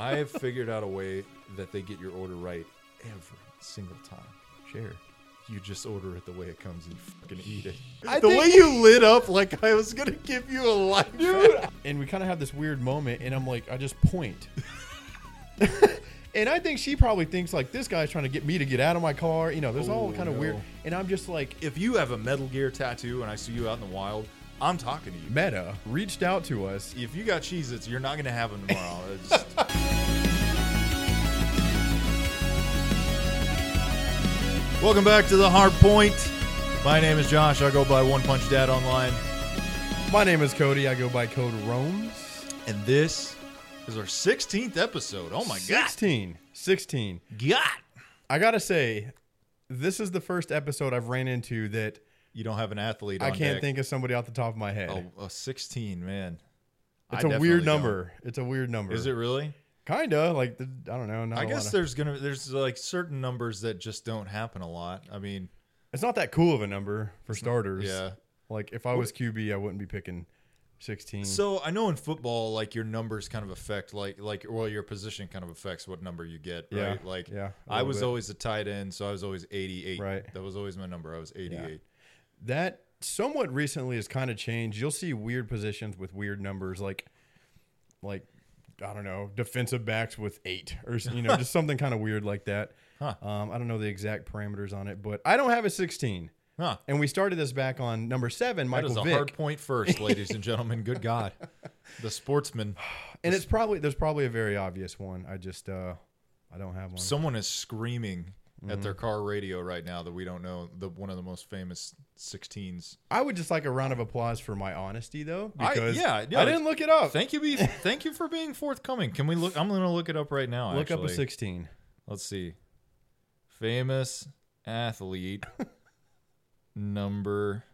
I have figured out a way that they get your order right every single time. Share. You just order it the way it comes and you fucking eat it. I the think- way you lit up like I was gonna give you a life. dude. And we kind of have this weird moment, and I'm like, I just point. and I think she probably thinks like this guy's trying to get me to get out of my car. You know, there's all Oh, kind of no. weird. And I'm just like, If you have a Metal Gear tattoo and I see you out in the wild, I'm talking to you. Meta reached out to us. If you got Cheez-Its, you're not gonna have them tomorrow. It's Welcome back to the Hard Point. My name is Josh. I go by One Punch Dad online, My name is Cody. I go by code Rome's. and this is our 16th episode. Oh my god! 16. 16. God, I gotta say, this is the first episode I've ran into that you don't have an athlete. I can't deck. think of somebody off the top of my head. Oh, a 16, man. it's I a weird don't. number. It's a weird number. Is it really? Kinda like the, I don't know. Not I guess of- there's gonna there's like certain numbers that just don't happen a lot. I mean, it's not that cool of a number for starters. yeah. Like if I was QB, I wouldn't be picking 16. So I know in football, like your numbers kind of affect, like like well, your position kind of affects what number you get, Yeah, right? Like yeah, I was bit. always a tight end, so I was always 88. Right. That was always my number. I was 88. that somewhat recently has kind of changed. You'll see weird positions with weird numbers, like like I don't know, defensive backs with eight, or you know, just something kind of weird like that. Huh. Um, I don't know the exact parameters on it, but I don't have a 16. Huh. And we started this back on number seven, That Michael is a Vick. hard point first, ladies and gentlemen. Good God, the sportsman. and it's probably there's probably a very obvious one. I just uh, I don't have one. Someone is screaming at Mm-hmm. their car radio right now that we don't know. The one of the most famous 16s. I would just like a round of applause for my honesty, though, I- yeah, yeah. I didn't look it up. Thank you, be thank you for being forthcoming. Can we look? I'm going to look it up right now. look up a 16. Let's see. Famous athlete number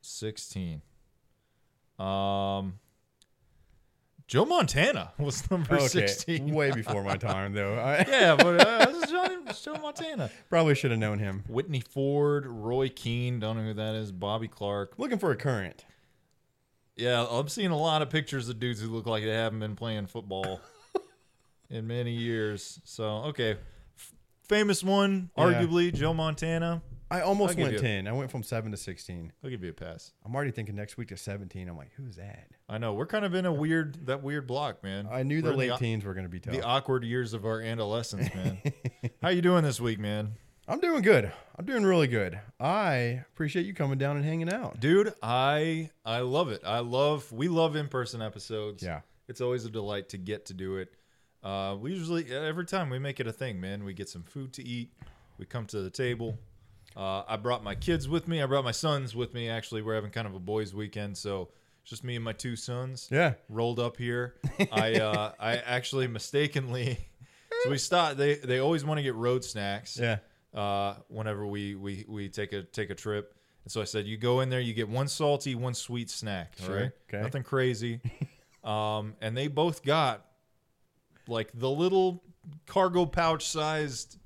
16. Um Joe Montana was number Okay, 16. way before my time, though. Yeah, but uh, this is Johnny, it's Joe Montana. probably should have known him. Whitey Ford, Roy Keane, don't know who that is. Bobby Clarke. Looking for a current. Yeah, I'm seeing a lot of pictures of dudes who look like they haven't been playing football in many years. So, okay. F- famous one, Yeah. arguably, Joe Montana. I almost I'll give went you- 10. I went from 7 to 16. I'll give you a pass. I'm already thinking next week to 17. I'm like, who's that? I know we're kind of in a weird that weird block, man. I knew We're the in late au- teens were going to be tough. the awkward years of our adolescence, man. How you doing this week, man? I'm doing good. I'm doing really good. I appreciate you coming down and hanging out. Dude, I I love it. I love we love in person episodes. Yeah. It's always a delight to get to do it. Uh, we usually every time we make it a thing, man. We get some food to eat. We come to the table. Uh, I brought my kids with me. I brought my sons with me. Actually, we're having kind of a boys' weekend, so it's just me and my two sons. Yeah. rolled up here. I uh, I actually mistakenly. So we stopped. They they always want to get road snacks. Yeah. Uh, whenever we we we take a take a trip, and so I said, you go in there, you get one salty, one sweet snack. all Sure. right? Okay. Nothing crazy. um, and they both got like the little cargo pouch sized.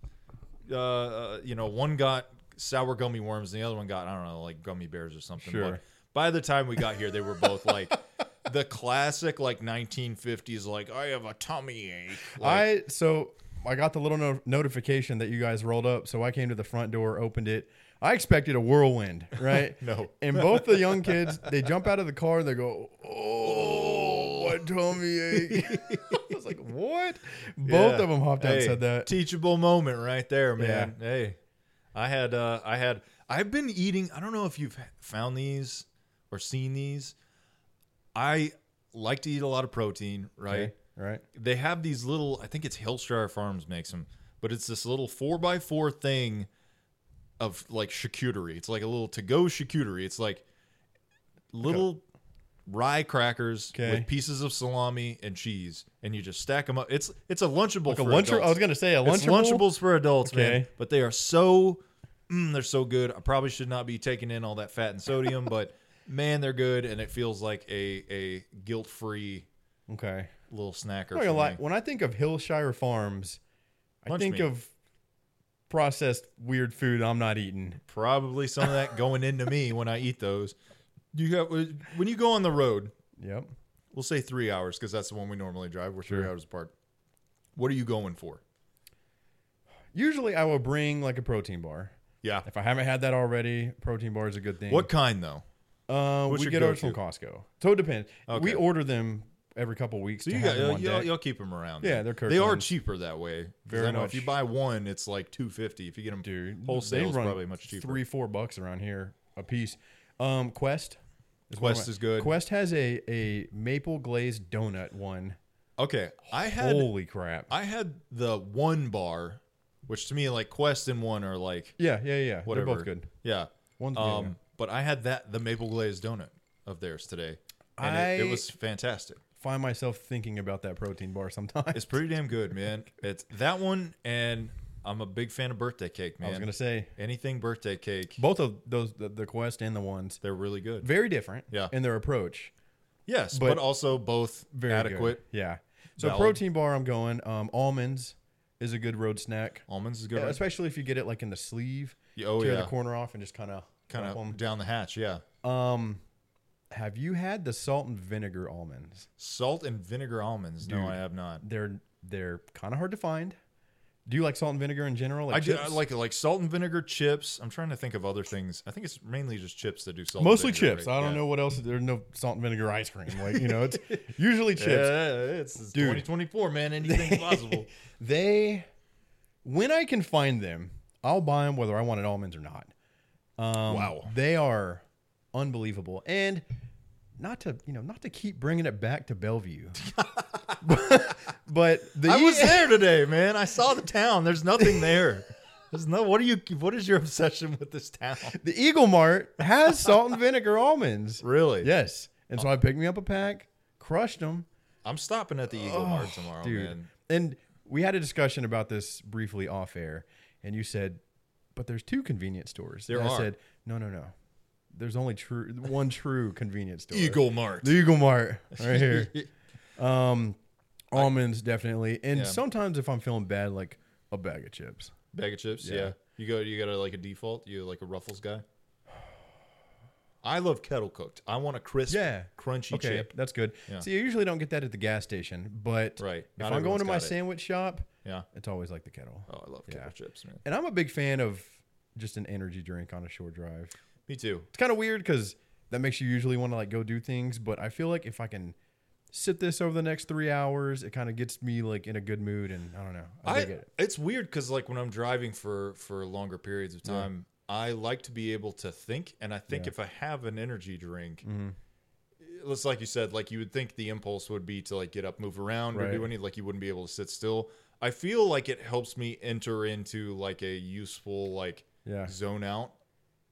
Uh, uh, you know, one got sour gummy worms, and the other one got I don't know, like gummy bears or something. Sure. But by the time we got here, they were both like the classic like 1950s, like I have a tummy ache. Like, I so I got the little no- notification that you guys rolled up, so I came to the front door, opened it. I expected a whirlwind, right? No. And both the young kids, they jump out of the car and they go, "Oh, my tummy ache." I was like, "What?" Both Yeah. of them hopped out and said that. Teachable moment right there, man. Hey, I had, uh, I had, I've been eating. I don't know if you've found these or seen these. I like to eat a lot of protein, right? Okay, right? They have these little. I think it's Hillshire Farms makes them, but it's this little four by four thing of like charcuterie. It's like a little to go charcuterie. It's like little rye crackers Okay. with pieces of salami and cheese, and you just stack them up. It's it's a lunchable Like a for lunch. adults. I was gonna say a It's lunchable. Lunchables for adults, man. Okay. But they are so, mm, they're so good. I probably should not be taking in all that fat and sodium, but man, they're good, and it feels like a a guilt free Okay. little snacker. I'm not for gonna lie. me. When I think of Hillshire Farms, I Lunch think meat. of processed weird food I'm not eating. Probably some of that going into me when I eat those. You have when you go on the road. Yep. We'll say three hours because that's the one we normally drive. We're three Sure. hours apart. What are you going for? Usually, I will bring like a protein bar. Yeah. If I haven't had that already, protein bar is a good thing. What kind though? Uh, what's we your get ours from go-to? Costco. So it depends. We order them every couple weeks. So to you have got them you'll, on you'll, deck. you'll keep them around. Yeah, they're they are cheaper that way. 'Cause Very I know if you buy one, it's like two fifty. If you get them dude. wholesale, it's probably much cheaper. Three, four bucks around here a piece. Um, Quest. one of Quest my- is good. Quest has a a maple glazed donut one. Okay, I had Holy crap! I had the one bar, which to me like Quest and one are like yeah, yeah, yeah. whatever. They're both good. Yeah. One's Um, yeah. but I had that the maple glazed donut of theirs today, and it, it I- was fantastic. Find myself thinking about that protein bar sometimes. It's pretty damn good, man. It's that one, and I'm a big fan of birthday cake, man. I was gonna say Anything birthday cake, both of those, the, the Quest and the ones, they're really good. very different. Yeah. in their approach. Yes, but but, also both Very adequate. Good. Yeah. So Valid. protein bar, I'm going. Um, almonds is a good road snack, Almonds is good. Yeah, right? especially if you get it like in the sleeve. Yeah, oh tear yeah, the corner off and just kind of kind of down the hatch. Yeah, Um, have you had the salt and vinegar almonds? salt and vinegar almonds. Dude. No, I have not. They're they're kind of hard to find. Do you like salt and vinegar in general? Like I do I like like salt and vinegar chips. I'm trying to think of other things. I think it's mainly just chips that do salt. mostly and vinegar, chips. right? I don't Yeah. know what else. There's no salt and vinegar ice cream. Like you know, it's usually chips. Yeah, it's, it's Dude. 2024, man. Anything's possible. They, when I can find them, I'll buy them whether I wanted almonds or not. Um, Wow. they are unbelievable, and not to you know not to keep bringing it back to Bellevue, but, but the I was there today, man. I saw the town. There's nothing there. There's no. What are you? What is your obsession with this town? the Eagle Mart has salt and vinegar almonds. Really? Yes, and so oh. I picked me up a pack, crushed them, I'm stopping at the Eagle Mart oh, tomorrow, dude. man. And we had a discussion about this briefly off air, and you said, "But there's two convenience stores." There and I said, "No, no, no. There's only true one true convenience store. Eagle Mart. the Eagle Mart, right here. um, almonds definitely, and Yeah. sometimes if I'm feeling bad, like a bag of chips. Bag of chips. Yeah. You go. You got a, like a default. You like a Ruffles guy. I love kettle cooked. I want a crisp, Yeah. crunchy Okay, chip. that's good. Yeah. See, I usually don't get that at the gas station, but Right. if Not I'm going to my got it. sandwich shop, Yeah. it's always like the kettle. Oh, I love kettle Yeah. chips, man. And I'm a big fan of just an energy drink on a short drive. Me too. It's kind of weird because that makes you usually want to like go do things, but I feel like if I can sit this over the next three hours, it kind of gets me like in a good mood, and I don't know. I, I, it. it's weird because like when I'm driving for for longer periods of time, I like to be able to think, and I think Yeah. if I have an energy drink, Mhm. it's like you said, like you would think the impulse would be to like get up, move around, or do Right. any like you wouldn't be able to sit still. I feel like it helps me enter into like a useful like Yeah, zone out.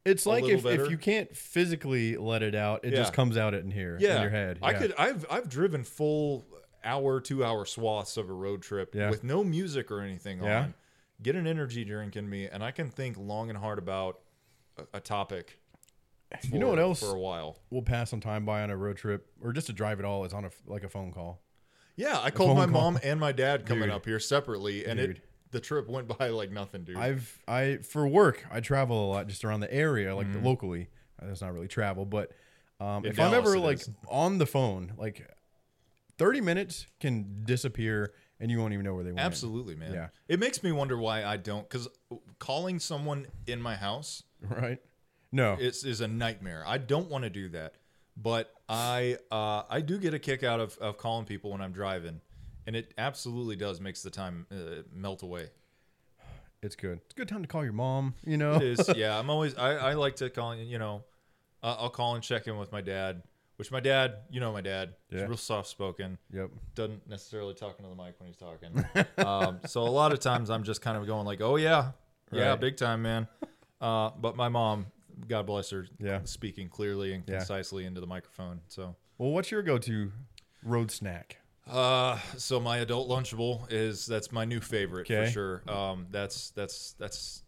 It's like if, if you can't physically let it out, it Yeah. just comes out in here Yeah, in your head. I could. I've I've driven full hour, two hour swaths of a road trip Yeah. with no music or anything Yeah. on. Get an energy drink in me, and I can think long and hard about a, a topic. You know what else For a while. we'll pass some time by on a road trip or just to drive at all is on a like a phone call. Yeah, I called my call. mom and my dad coming Dude. up here separately, and Dude. it the trip went by like nothing, dude. I've I for work I travel a lot just around the area like Mm-hmm. locally. That's not really travel, but um, if I'm ever like is. on the phone, like thirty minutes can disappear and you won't even know where they went. Absolutely, man. Yeah. It makes me wonder why I don't, because calling someone in my house right? No, is is a nightmare. I don't want to do that, but I uh, I do get a kick out of, of calling people when I'm driving, and it absolutely does makes the time uh, melt away. it's good. It's a good time to call your mom. You know, It is, yeah. I'm always I, I like to call you know, uh, I'll call and check in with my dad, which my dad, you know, my dad, he's real soft spoken. Yep. doesn't necessarily talk into the mic when he's talking. um, so a lot of times I'm just kind of going like, "Oh yeah, yeah, Right. big time, man." Uh, but my mom, God bless her, Yeah. speaking clearly and Yeah. concisely into the microphone. So, Well, what's your go-to road snack? Uh, so my adult lunchable is that's my new favorite Okay. for sure. Um, that's that's that's.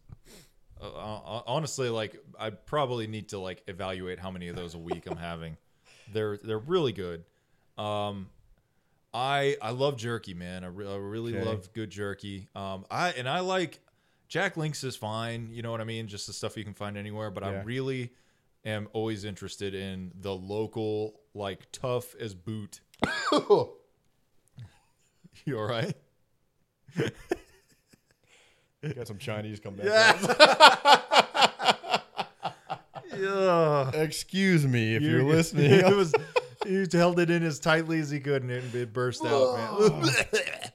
Uh, uh, honestly, like I probably need to like evaluate how many of those a week I'm having. They're they're really good. Um, I I love jerky, man. I, re- I really Okay. love good jerky. Um, I and I like Jack Links is fine. You know what I mean? Just the stuff you can find anywhere. But I really am always interested in the local, like tough as boot. you all right? Got some Chinese come back. Yeah. Excuse me if you're, You- listening. it was he held it in as tightly as he could and it, it burst out, man.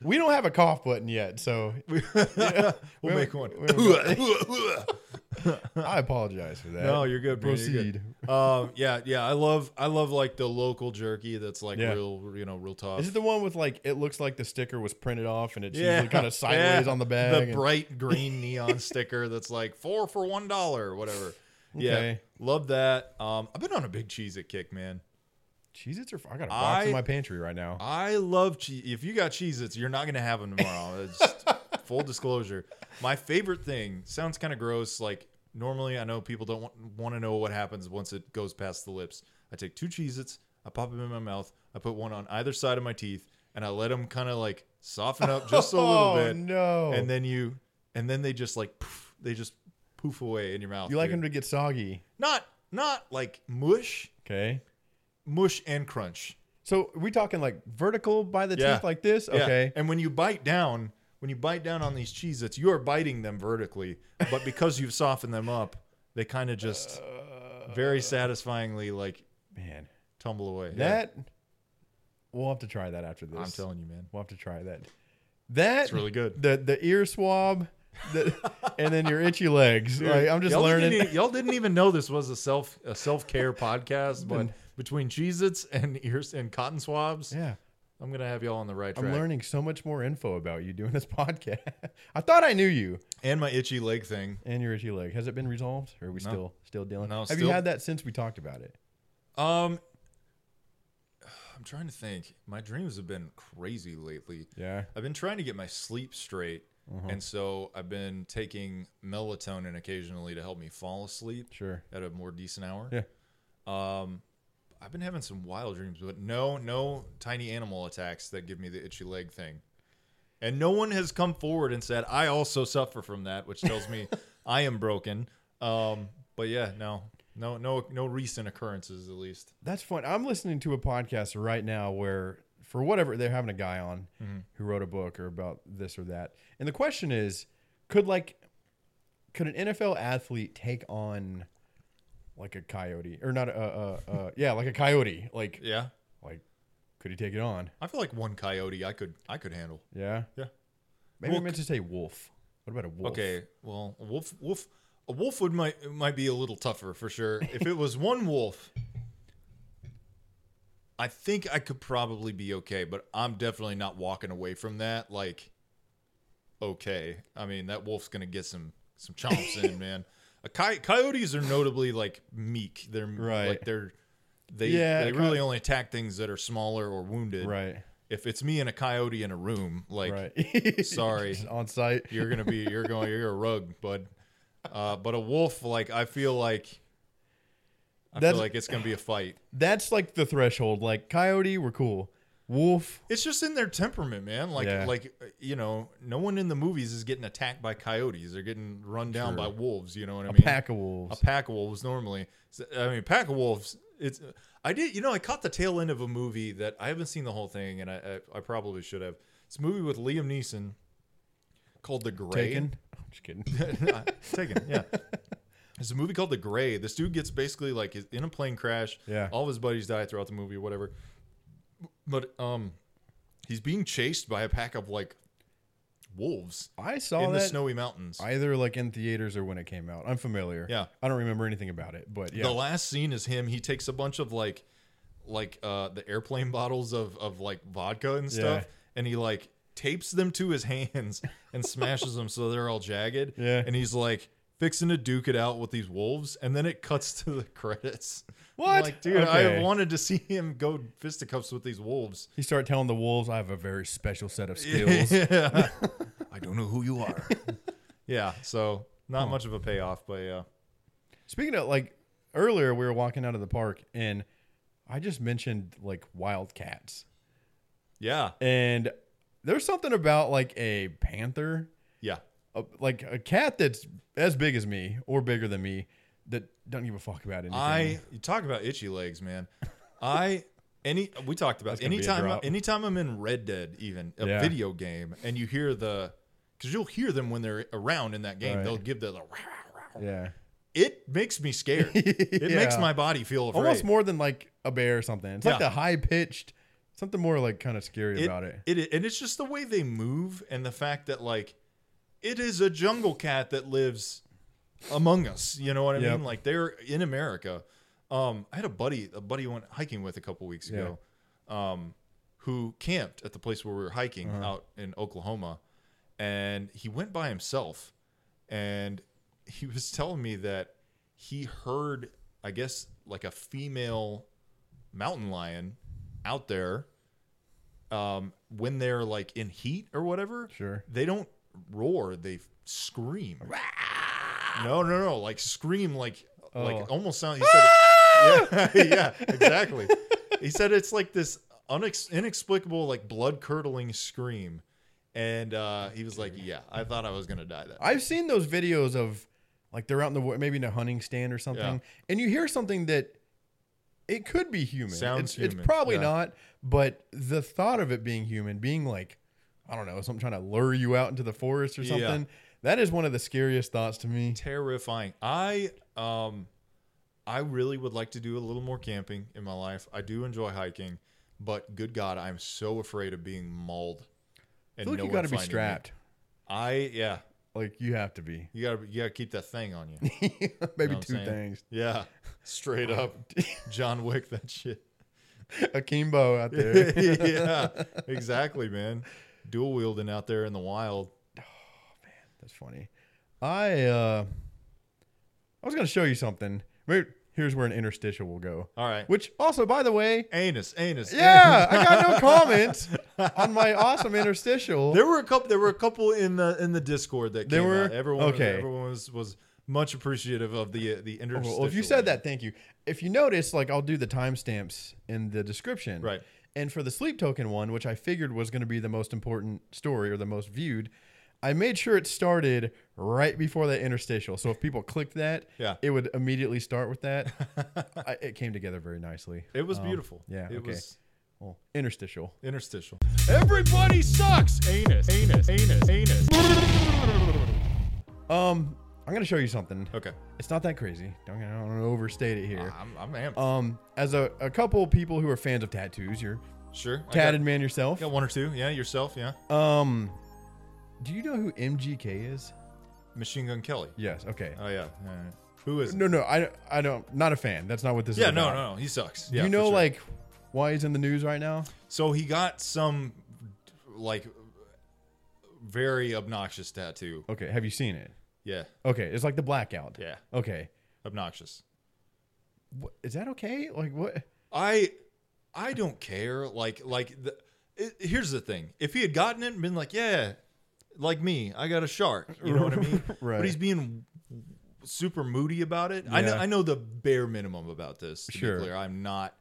we don't have a cough button yet, so we'll make one. I apologize for that. No, you're good. man, you're good. Proceed. Um, yeah, yeah. I love, I love like the local jerky that's like Yeah. real, you know, real tough. Is it the one with like it looks like the sticker was printed off and it's yeah, usually kind of sideways yeah. on the bag? The and- bright green neon sticker that's like four for one dollar whatever. Yeah, love that. Um, I've been on a big Cheez-It kick, man. Cheez-Its are. I got a box I- in my pantry right now. I love cheese. If you got Cheez Its, you're not going to have them tomorrow. It's just full disclosure. My favorite thing sounds kind of gross. Like, normally, I know people don't want, want to know what happens once it goes past the lips. I take two Cheez Its, I pop them in my mouth, I put one on either side of my teeth, and I let them kind of like soften up just a little oh bit. no! And then you, and then they just like, poof, they just poof away in your mouth. you like dude. them to get soggy, Not, not like mush, okay? mush and crunch. So are we talking like vertical by the Yeah. teeth like this? Yeah. Okay. And when you bite down, when you bite down on these Cheez Its, you are biting them vertically. But because you've softened them up, they kind of just very satisfyingly like Man, tumble away. That we'll have to try that after this. I'm telling you, man. we'll have to try that. That It's really good. The the ear swab, the, and then your itchy legs. Like I'm just y'all learning. Didn't, y'all didn't even know this was a self a self care podcast, but between Cheez Its and ears and cotton swabs, yeah. I'm gonna have y'all on the right track. I'm learning so much more info about you doing this podcast. I thought I knew you And my itchy leg thing. and your itchy leg. Has it been resolved, or are we No. still still dealing? No, Have still- you had that since we talked about it? Um, I'm trying to think. My dreams have been crazy lately. Yeah. I've been trying to get my sleep straight, Uh-huh. and so I've been taking melatonin occasionally to help me fall asleep Sure. at a more decent hour. Yeah. Um, I've been having some wild dreams, but no, no tiny animal attacks that give me the itchy leg thing. And no one has come forward and said I also suffer from that, which tells me I am broken. Um, but yeah, no, no, no, no recent occurrences at least. That's fun. I'm listening to a podcast right now where, for whatever, they're having a guy on Mm-hmm. who wrote a book or about this or that. And the question is, could like, could an NFL athlete take on like a coyote or not? A, uh, uh, yeah, like a coyote. Like, Yeah, like, could he take it on? I feel like one coyote I could I could handle. Yeah. Yeah. Maybe Well, I meant to say wolf. What about a wolf? Okay, well, a wolf, wolf, a wolf would might might be a little tougher for sure. if it was one wolf, I think I could probably be okay. But I'm definitely not walking away from that. Like, okay, I mean that wolf's gonna get some some chomps in, man. Coy- coyotes are notably like meek. They're Right. like they're they Yeah, they coy- really only attack things that are smaller or wounded. Right. If it's me and a coyote in a room, like right. sorry. On site. you're gonna be you're going you're a rug bud uh but a wolf like i feel like i That's- feel like it's gonna be a fight That's like the threshold. Like coyote, we're cool. Wolf, it's just in their temperament man like Yeah. like uh, you know no one in the movies is getting attacked by coyotes they're getting run down True. by wolves you know what i a mean pack of wolves. a pack of wolves normally i mean pack of wolves it's i did you know i caught the tail end of a movie that i haven't seen the whole thing and i i, I probably should have it's a movie with liam neeson called the grey Taken. Just kidding. Taken, yeah. It's a movie called The Grey. This dude gets basically like in a plane crash. Yeah. All of his buddies die throughout the movie or whatever. But um he's being chased by a pack of like wolves I saw in the that snowy mountains. either like in theaters or when it came out. I'm familiar. Yeah. I don't remember anything about it, but yeah. The last scene is him. He takes a bunch of like like uh the airplane bottles of of like vodka and stuff Yeah. and he like tapes them to his hands and smashes them so they're all jagged. Yeah. And he's like fixing to duke it out with these wolves and then it cuts to the credits. I'm What? like, dude, Okay. I wanted to see him go fisticuffs with these wolves. he started telling the wolves, "I have a very special set of skills." yeah. I don't know who you are. yeah, so not much of a payoff, but yeah. Speaking of like earlier, we were walking out of the park and I just mentioned like wildcats, Yeah. and there's something about like a panther, Yeah. a, like a cat that's as big as me or bigger than me that don't give a fuck about anything. I you talk about itchy legs, man. I Any we talked about That's gonna be a anytime anytime I'm in Red Dead, even a Yeah. video game, and you hear the because you'll hear them when they're around in that game. Right. They'll give the, the Yeah. it makes me scared. It makes my body feel afraid. Almost more than like a bear or something. It's like the high pitched, something more like kind of scary it, about it. it and it's just the way they move and the fact that like it is a jungle cat that lives among us. You know what I Yep. mean? Like they're in America. Um, I had a buddy, a buddy I went hiking with a couple weeks ago, um, who camped at the place where we were hiking Uh-huh. out in Oklahoma, and he went by himself, and he was telling me that he heard, I guess, like a female mountain lion out there um, when they're like in heat or whatever, Sure. they don't roar; they scream. No, no, no! Like scream, like Oh. like almost sound. He said, yeah, yeah, exactly. he said it's like this unex- inexplicable, like blood curdling scream, and uh, he was like, "Yeah, I thought I was gonna die that." I've seen those videos of like they're out in the maybe in a hunting stand or something, Yeah. and you hear something that it could be human. Sounds it's, human, It's probably yeah. not, but the thought of it being human, being like I don't know, something trying to lure you out into the forest or Yeah. something. That is one of the scariest thoughts to me. terrifying. I um I really would like to do a little more camping in my life. I do enjoy hiking, but good God, I'm so afraid of being mauled. I And feel like no you got to be finding me. strapped. I yeah, Like you have to be. you gotta you gotta keep that thing on you. maybe what I'm two saying? things. Yeah, straight up, John Wick that shit. Akimbo out there. yeah, exactly, man. Dual wielding out there in the wild. Oh man, that's funny. I uh I was gonna show you something. Maybe here's where an interstitial will go. All right, Which also, by the way, anus, anus. yeah, I got no comments on my awesome interstitial. There were a couple. There were a couple in the in the Discord that There came were? out. Everyone, Okay. everyone was was much appreciative of the the interstitial. well, if you said that, thank you. If you notice, like I'll do the timestamps in the description. Right. And for the sleep token one, which I figured was going to be the most important story or the most viewed, I made sure it started right before that interstitial. So if people clicked that, Yeah. it would immediately start with that. I, it came together very nicely. it was Um, beautiful. yeah, it okay. was Well, interstitial. interstitial. Everybody sucks. Anus, anus, anus, anus. Um, I'm gonna show you something. Okay, It's not that crazy. Don't, I don't want to overstate it here. I'm, I'm amped. Um, as a, a couple people who are fans of tattoos, you're sure, I tatted got, man yourself. got one or two. Yeah, yourself. Yeah, Um, do you know who MGK is? Machine Gun Kelly. Yes. Okay. Oh yeah. yeah. Who is? No, no, I, I don't. Not a fan. That's not what this yeah, is. no, about. no, no. He sucks. Do Yeah, you for know sure. like why he's in the news right now? So he got some like very obnoxious tattoo. Okay. Have you seen it? Yeah, Okay. It's like the blackout. yeah, Okay. obnoxious. What, is that okay? Like what? I I don't care. Like like the, it, here's the thing: if he had gotten it and been like, yeah, like me, I got a shark. You know what I mean? Right. But he's being super moody about it. I know I know the bare minimum about this. To Sure. be clear, I'm not.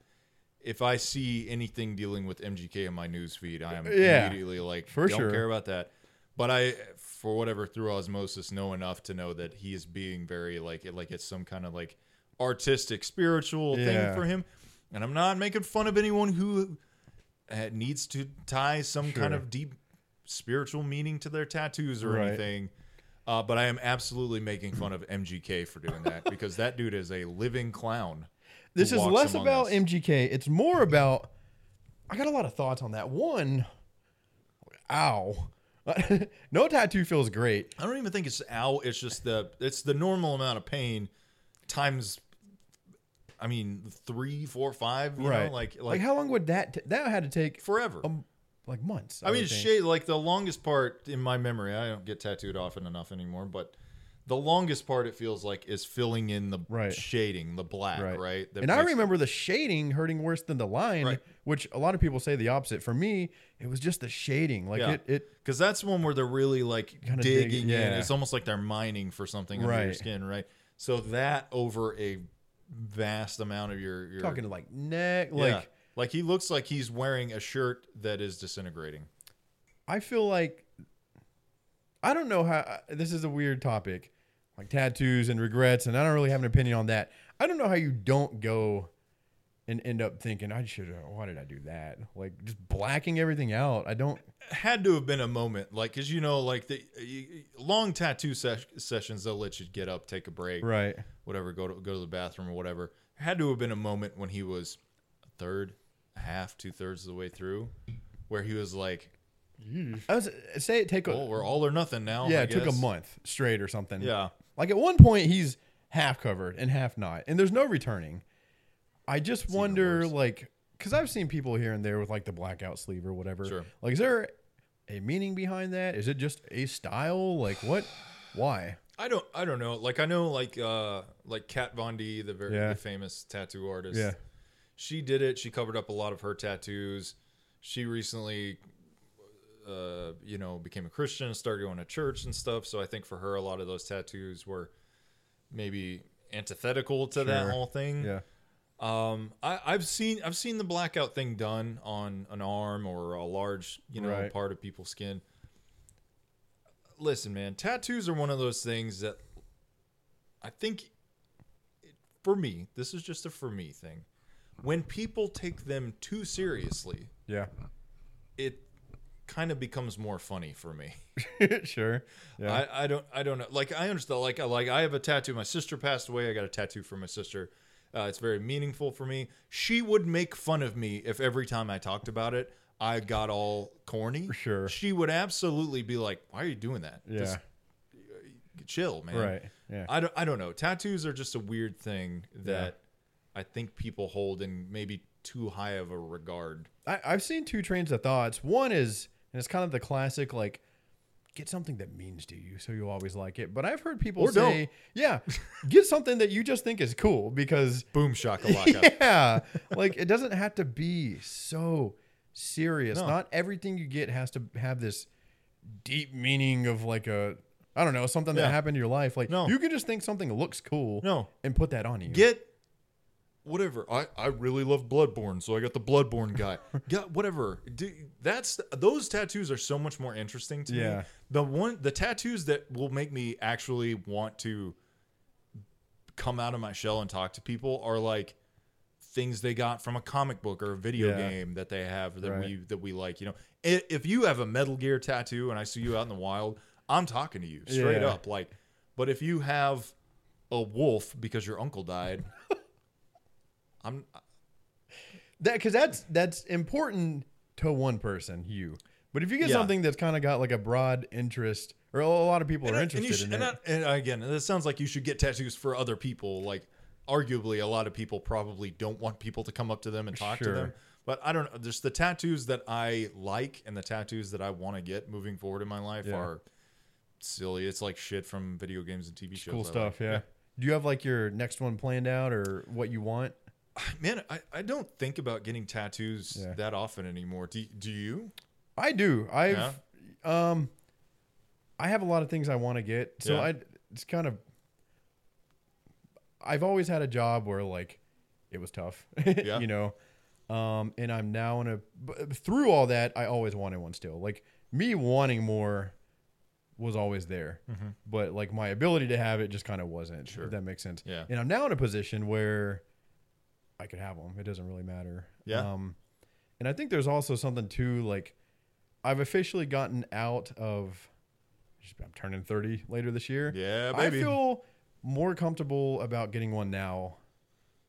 If I see anything dealing with MGK in my news feed, I am Yeah. immediately like, For don't sure. care about that. But I, for whatever, through osmosis, know enough to know that he is being very like, like it's some kind of like artistic, spiritual Yeah. thing for him. And I'm not making fun of anyone who uh, needs to tie some kind of deep spiritual meaning to their tattoos or Right. anything. Uh, but I am absolutely making fun of MGK for doing that because that dude is a living clown. This is less about us. MGK. It's more about. I got a lot of thoughts on that. One, ow. no tattoo feels great. I don't even think it's ow. It's just the it's the normal amount of pain times. I mean, three, four, five. You right. Know, like like like how long would that? T- that had to take forever. um, like months. I mean, would think. shade like the longest part in my memory. I don't get tattooed often enough anymore, but the longest part it feels like is filling in the Right. shading, the black, right? That and I remember the shading hurting worse than the line, Right. which a lot of people say the opposite. For me, it was just the shading. Like Yeah. it, it because that's one where they're really like dig- digging in. yeah. It's almost like they're mining for something under your skin, right? So that over a vast amount of your, your talking to like neck. yeah. Like like he looks like he's wearing a shirt that is disintegrating. I feel like I don't know how. This is a weird topic, like tattoos and regrets, and I don't really have an opinion on that. I don't know how you don't go and end up thinking I should. Why did I do that? Like just blacking everything out. I don't. had to have been a moment like because you know like the you, long tattoo ses- sessions they'll let you get up take a break Right. whatever go to go to the bathroom or whatever had to have been a moment when he was a third a half two thirds of the way through where he was like I was say it take a oh we're all or nothing now yeah. I It took a month straight or something. yeah Like at one point he's half covered and half not, and there's no returning. I just even wonder, like, because I've seen people here and there with like the blackout sleeve or whatever. Sure. Like, is there a meaning behind that? Is it just a style? Like, what? Why? I don't I don't know like I know like uh like Kat Von D the very Yeah. the famous tattoo artist Yeah. she did it she covered up a lot of her tattoos she recently uh you know became a christian and started going to church and stuff so i think for her a lot of those tattoos were maybe antithetical to that whole thing Yeah. um I, i've seen i've seen the blackout thing done on an arm or a large you know Right. part of people's skin listen man tattoos are one of those things that i think for me this is just a for me thing when people take them too seriously Yeah. it kind of becomes more funny for me sure. Yeah. I, I don't I don't know. Like I understand. Like I like I have a tattoo. My sister passed away. I got a tattoo for my sister. Uh, it's very meaningful for me. She would make fun of me if every time I talked about it, I got all corny. Sure. She would absolutely be like, "Why are you doing that? yeah. Just chill, man." right. Yeah. I don't. I don't know. Tattoos are just a weird thing that I think people hold in maybe too high of a regard. I, I've seen two trains of thoughts. One is, and it's kind of the classic, like, get something that means to you so you always like it. But I've heard people Or don't. say, yeah, get something that you just think is cool because Boom shakalaka. yeah, like it doesn't have to be so serious. No. Not everything you get has to have this deep meaning of like a I don't know something that happened in your life. Like No. you can just think something looks cool, No. and put that on you. get whatever. I, I really love Bloodborne, so I got the Bloodborne guy. Got whatever. Do, that's those tattoos are so much more interesting to Yeah. me. The one the tattoos that will make me actually want to come out of my shell and talk to people are like things they got from a comic book or a video Yeah. game that they have that Right. we that we like. You know, if you have a Metal Gear tattoo and I see you out in the wild, I'm talking to you straight Yeah. up. Like, but if you have a wolf because your uncle died, I'm that because that's that's important to one person, you. But if you get Yeah. something that's kind of got like a broad interest, or a lot of people and, are interested and you should, in and, it, I- and again, it sounds like you should get tattoos for other people. Like, arguably, a lot of people probably don't want people to come up to them and talk to them. But I don't know. Just the tattoos that I like and the tattoos that I want to get moving forward in my life Yeah. are silly. It's like shit from video games and TV shows. cool I stuff. like. Yeah. Do you have like your next one planned out or what you want? Man, I, I don't think about getting tattoos Yeah. that often anymore. Do, do you? I do. I've um I have a lot of things I want to get. So Yeah. I it's kind of I've always had a job where like it was tough. Yeah. you know. Um and I'm now in a, through all that I always wanted one still. Like me wanting more was always there. But like my ability to have it just kind of wasn't. Mm-hmm. Sure. If that makes sense. Yeah. And I'm now in a position where I could have them. It doesn't really matter. Yeah. Um and I think there's also something too like I've officially gotten out of. I'm turning 30 later this year. Yeah, maybe. I feel more comfortable about getting one now,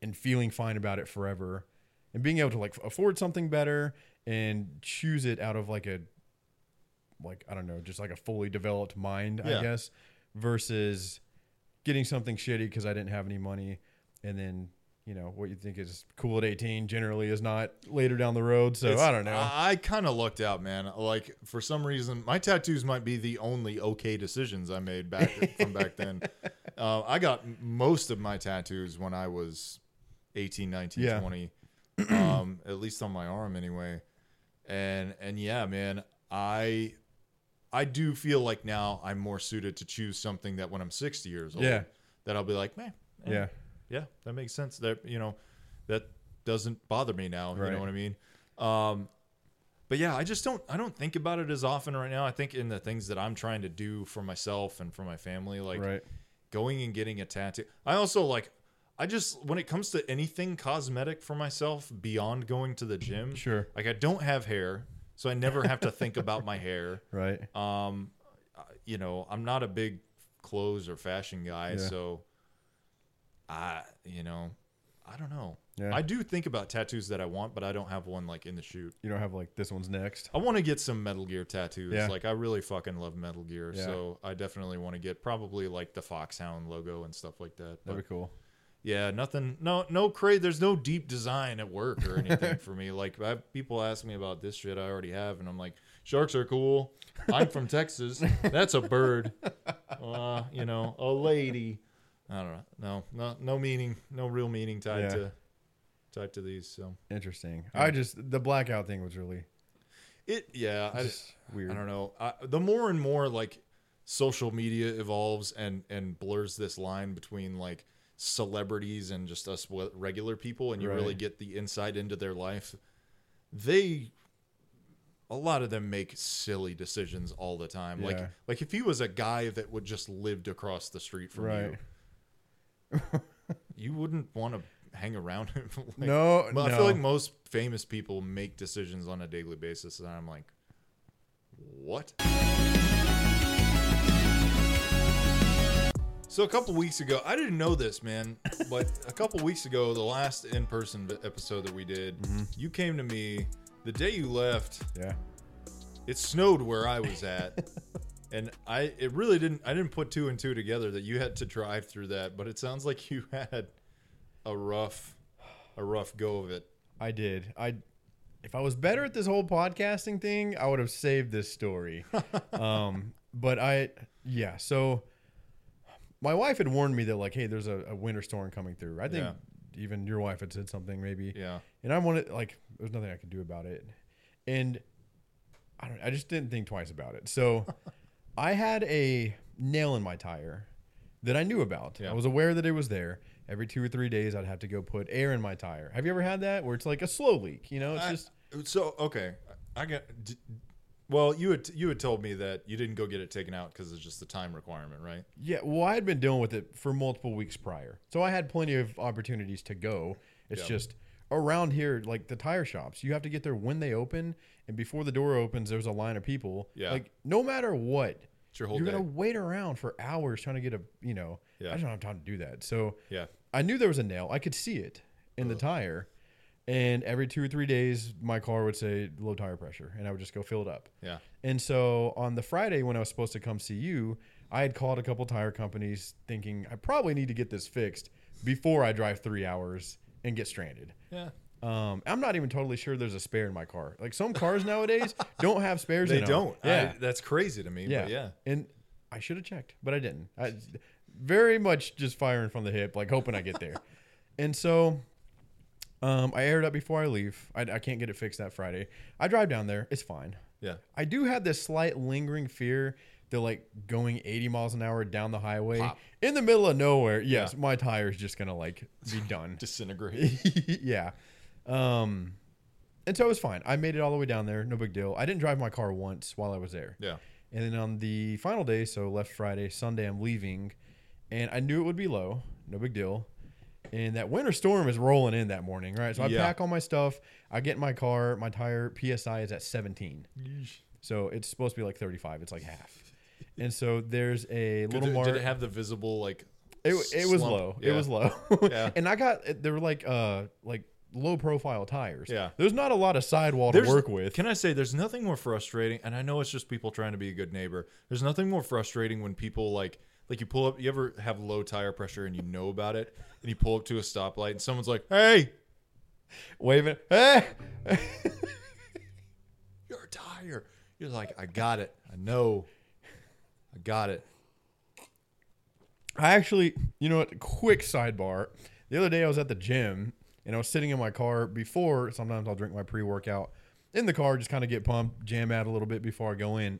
and feeling fine about it forever, and being able to like afford something better and choose it out of like a, like I don't know, just like a fully developed mind, Yeah. I guess, versus getting something shitty because I didn't have any money, and then. You know what you think is cool at 18 generally is not later down the road. So It's- I don't know. I, I kind of lucked out, man. Like for some reason, my tattoos might be the only okay decisions I made back from back then. Uh, I got most of my tattoos when I was 18, 19, Yeah. 20, um, at least on my arm anyway. And and yeah, man, I I do feel like now I'm more suited to choose something that when I'm 60 years old, Yeah. that I'll be like, man, eh, yeah. Yeah, that makes sense. That you know, that doesn't bother me now. You know what I mean? Um, but yeah, I just don't. I don't think about it as often right now. I think in the things that I'm trying to do for myself and for my family, like right. going and getting a tattoo. I also like. I just when it comes to anything cosmetic for myself beyond going to the gym, Sure. Like I don't have hair, so I never have to think about my hair. Right. Um, you know, I'm not a big clothes or fashion guy, Yeah. so I, you know, I don't know. Yeah. I do think about tattoos that I want, but I don't have one like in the shoot. You don't have like this one's next. I want to get some Metal Gear tattoos. Yeah. Like I really fucking love Metal Gear, Yeah. so I definitely want to get probably like the Foxhound logo and stuff like that. But That'd be cool. yeah, nothing. No, no crazy. There's no deep design at work or anything for me. Like I, people ask me about this shit, I already have, and I'm like, sharks are cool. I'm from Texas. That's a bird. Uh, you know, a lady. I don't know. No, no, no meaning. No real meaning tied Yeah. to tied to these. So Interesting. I just the blackout thing was really it. Yeah, I, just weird. I don't know. I, the more and more like social media evolves and and blurs this line between like celebrities and just us regular people, and you really get the insight into their life. They, a lot of them make silly decisions all the time. Like like if he was a guy that would just lived across the street from Right. you, you wouldn't want to hang around him. like, No, but I feel like most famous people make decisions on a daily basis, and I'm like, what? So a couple weeks ago, I didn't know this, man, but a couple weeks ago, the last in-person episode that we did, Mm-hmm. you came to me the day you left. Yeah. It snowed where I was at, and I it really didn't. I didn't put two and two together that you had to drive through that, but it sounds like you had a rough, a rough go of it. I did. I if I was better at this whole podcasting thing, I would have saved this story. um, but I yeah, so my wife had warned me that like, hey, there's a, a winter storm coming through. I think Yeah. even your wife had said something maybe. Yeah. And I wanted like there's nothing I could do about it. And I don't I just didn't think twice about it. So I had a nail in my tire that I knew about. Yeah. I was aware that it was there. Every two or three days I'd have to go put air in my tire. Have you ever had that? Where it's like a slow leak, you know? It's I- just so okay. I got. d- Well, you had you had told me that you didn't go get it taken out because it's just the time requirement, right? Yeah, well, I had been dealing with it for multiple weeks prior, so I had plenty of opportunities to go. It's Yeah. just around here, like the tire shops, you have to get there when they open, and before the door opens, there's a line of people. Yeah. like no matter what, It's your whole you're day. gonna wait around for hours trying to get a, you know, Yeah. I just don't have time to do that. So Yeah. I knew there was a nail. I could see it in the tire, and every two or three days, my car would say low tire pressure, and I would just go fill it up. Yeah. And so on the Friday when I was supposed to come see you, I had called a couple tire companies thinking I probably need to get this fixed before I drive three hours and get stranded. Yeah. Um, I'm not even totally sure there's a spare in my car. Like some cars nowadays don't have spares. They don't. Yeah, I, that's crazy to me. yeah, But yeah. And I should have checked, but I didn't. I very much just firing from the hip, like hoping I get there. and so um, I aired up before I leave. I, I can't get it fixed that Friday. I drive down there. It's fine. Yeah. I do have this slight lingering fear that like going 80 miles an hour down the highway Pop. in the middle of nowhere, yes, Yeah. my tire is just gonna like be done. Disintegrate. yeah. Um, and so it was fine. I made it all the way down there, no big deal. I didn't drive my car once while I was there. yeah. And then on the final day, so left Friday, Sunday, I'm leaving, and I knew it would be low, no big deal. And that winter storm is rolling in that morning, right? So I Yeah. pack all my stuff. I get in my car. My tire PSI is at 17. So it's supposed to be like 35. It's like half. And so there's a Did little it, mark. did it have the visible like? It, it was low. Yeah. It was low. Yeah. and I got there were like uh like low profile tires. Yeah. There's not a lot of sidewall There's- to work with. Can I say there's nothing more frustrating, and I know it's just people trying to be a good neighbor. There's nothing more frustrating when people like like you pull up. You ever have low tire pressure and you know about it, and you pull up to a stoplight, and someone's like, "Hey, Waving. Hey. your tire." You're like, "I got it. I know. I got it." I actually, you know what? Quick sidebar. The other day I was at the gym and I was sitting in my car before. Sometimes I'll drink my pre workout in the car, just kind of get pumped, jam out a little bit before I go in.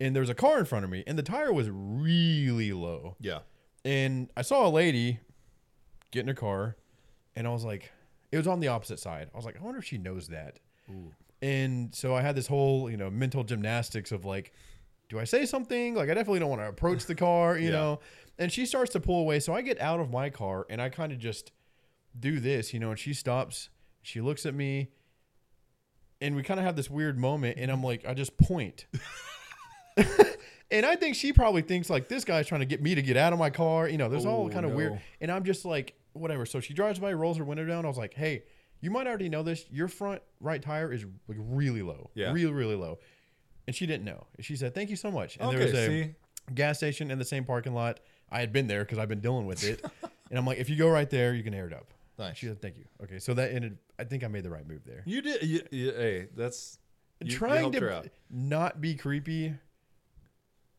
And there's a car in front of me, and the tire was really low. Yeah. And I saw a lady get in her car, and I was like, it was on the opposite side. I was like, I wonder if she knows that. Ooh. And so I had this whole, you know, mental gymnastics of like, do I say something? Like I definitely don't want to approach the car, you Yeah. know. And she starts to pull away, so I get out of my car and I kind of just do this, you know. And she stops. She looks at me, and we kind of have this weird moment. And I'm like, I just point. and I think she probably thinks like this guy's trying to get me to get out of my car. You know, there's all Oh, kind of weird. And I'm just like, whatever. So she drives by, rolls her window down. I was like, hey, you might already know this. Your front right tire is like really low. Yeah. Really, really low. And she didn't know. She said, thank you so much. And there was a see? gas station in the same parking lot. I had been there because I've been dealing with it. and I'm like, if you go right there, you can air it up. Nice. She said, thank you. Okay. So that ended, I think I made the right move there. You did. You, you- hey, that's you, Trying to not be creepy.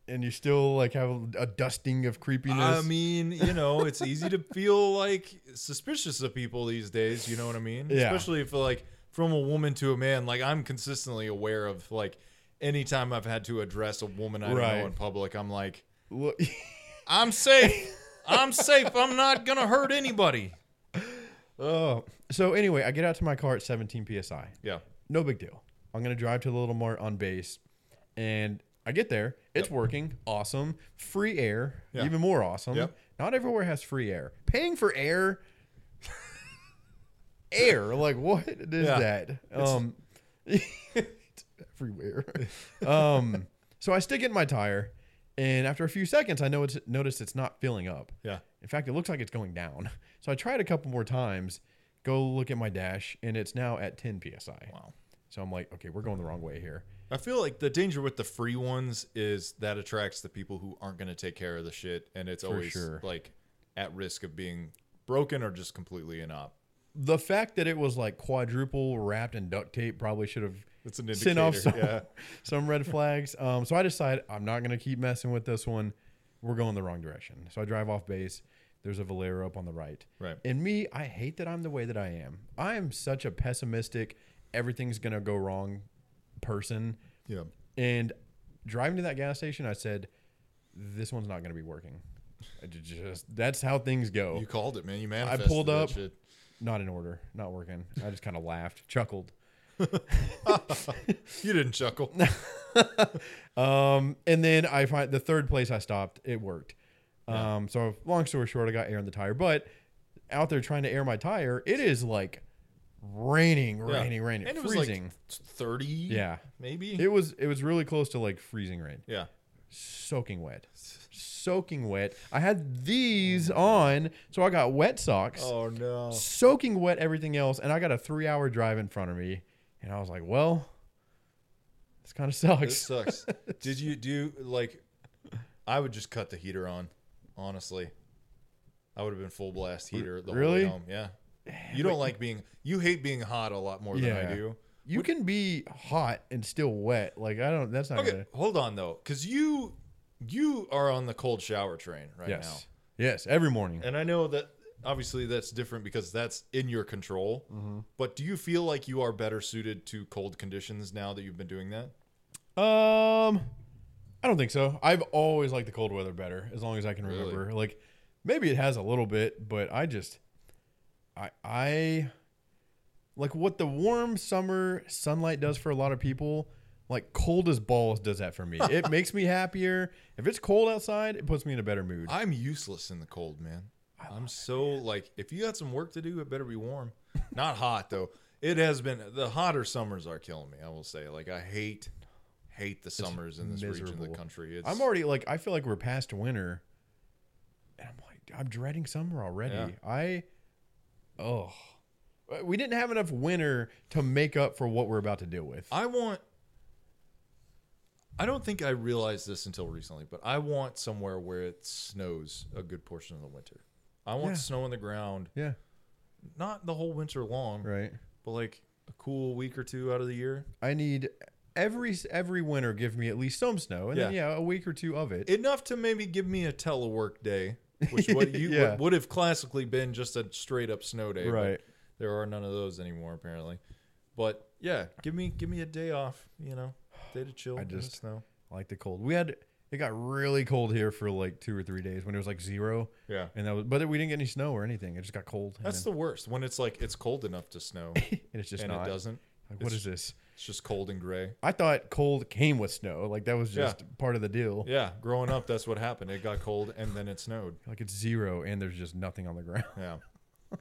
And you still like have a, a dusting of creepiness. I mean, you know, it's easy to feel like suspicious of people these days. You know what I mean? Yeah. Especially if like from a woman to a man. Like I'm consistently aware of like anytime I've had to address a woman I Right. know in public, I'm like, I'm safe. I'm safe. I'm not gonna hurt anybody. Oh. So anyway, I get out to my car at 17 psi. Yeah. No big deal. I'm gonna drive to the little mart on base, and I get there. It's working. Awesome. Free air. Yeah. Even more awesome. Yep. Not everywhere has free air. Paying for air. air. Like what is Yeah. that? Um. it's everywhere. um. So I stick it in my tire, and after a few seconds, I know it's notice it's not filling up. Yeah. In fact, it looks like it's going down. So I tried a couple more times. Go look at my dash, and it's now at 10 psi. Wow. So I'm like, okay, we're going the wrong way here. I feel like the danger with the free ones is that attracts the people who aren't going to take care of the shit, and it's For always sure. like at risk of being broken or just completely inop. The fact that it was like quadruple wrapped in duct tape probably should have It's an sent off some. Yeah. some red flags. Um, so I decide I'm not going to keep messing with this one. We're going the wrong direction. So I drive off base. There's a Valero up on the right. Right. And me, I hate that I'm the way that I am. I am such a pessimistic, everything's going to go wrong person. Yeah. And driving to that gas station, I said, this one's not going to be working. I just that's how things go. You called it, man. You manifested I pulled up. shit. not in order, not working. I just kind of laughed, chuckled. You didn't chuckle. Um, and then I find the third place I stopped, it worked. Um, so long story short, I got air in the tire, but out there trying to air my tire, it is like raining, Yeah. raining, raining, And it was freezing. like 30. yeah, Maybe. it was it was really close to like freezing rain, yeah. soaking wet, soaking wet. I had these on, so I got wet socks, Oh no. soaking wet, everything else, and I got a three hour drive in front of me, and I was like, well, this kind of This sucks. sucks. Did you do like? I would just cut the heater on. Honestly, I would have been full blast heater the whole really? way home. Yeah. You don't like being. You hate being hot a lot more than I do. You can be hot and still wet. Like I don't. That's not Okay, gonna. hold on though, because you you are on the cold shower train right Yes. now. Yes. Every morning. And I know that obviously that's different because that's in your control. But do you feel like you are better suited to cold conditions now that you've been doing that? Um, I don't think so. I've always liked the cold weather better, as long as I can Really? remember. Like maybe it has a little bit, but I just, I I like what the warm summer sunlight does for a lot of people. Like cold as balls does that for me. it makes me happier. If it's cold outside, it puts me in a better mood. I'm useless in the cold, man. I'm so like if you got some work to do, it better be warm. Not hot though. It has been the hotter summers are killing me. I will say, like I hate hate the summers in this region of the country. It's, I'm already like I feel like we're past winter, and I'm like I'm dreading summer already. Yeah. I oh, we didn't have enough winter to make up for what we're about to deal with. I want. I don't think I realized this until recently, but I want somewhere where it snows a good portion of the winter. I want Yeah. snow on the ground, yeah, not the whole winter long, right. but like a cool week or two out of the year. I need every every winter give me at least some snow, and then Yeah. yeah, a week or two of it. enough to maybe give me a telework day, which what you Yeah. would, would have classically been just a straight up snow day. but Right. there are none of those anymore apparently. But yeah, give me give me a day off. You know, day to chill. I just- snow. I like the cold. We had it got really cold here for like two or three days when it was like zero, Yeah. and that was but we didn't get any snow or anything. It just got cold. That's the worst when it's like it's cold enough to snow and it's just and not. it doesn't. Like, what is this? It's just cold and gray. I thought cold came with snow. Like that was Yeah. just part of the deal. Yeah, growing up, that's what happened. It got cold and then it snowed. Like it's zero and there's just nothing on the ground. Yeah.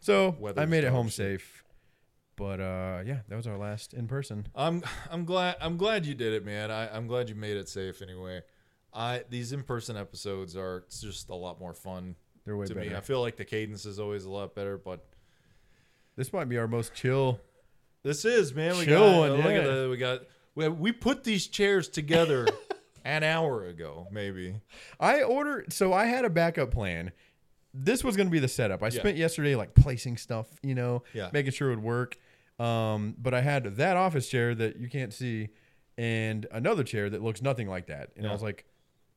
So I made it home safe. But uh, yeah, that was our last in person. I'm I'm glad I'm glad you did it, man. I, I'm glad you made it safe anyway. I these in person episodes are just a lot more fun They're way to better. me. I feel like the cadence is always a lot better, but This might be our most chill. this is man. We Chill got one, look at yeah. the, we got we, we put these chairs together an hour ago, maybe. I ordered, so I had a backup plan. This was going to be the setup. I Yeah. spent yesterday like placing stuff, you know, Yeah. making sure it would work. Um, but I had that office chair that you can't see, and another chair that looks nothing like that. And I was like,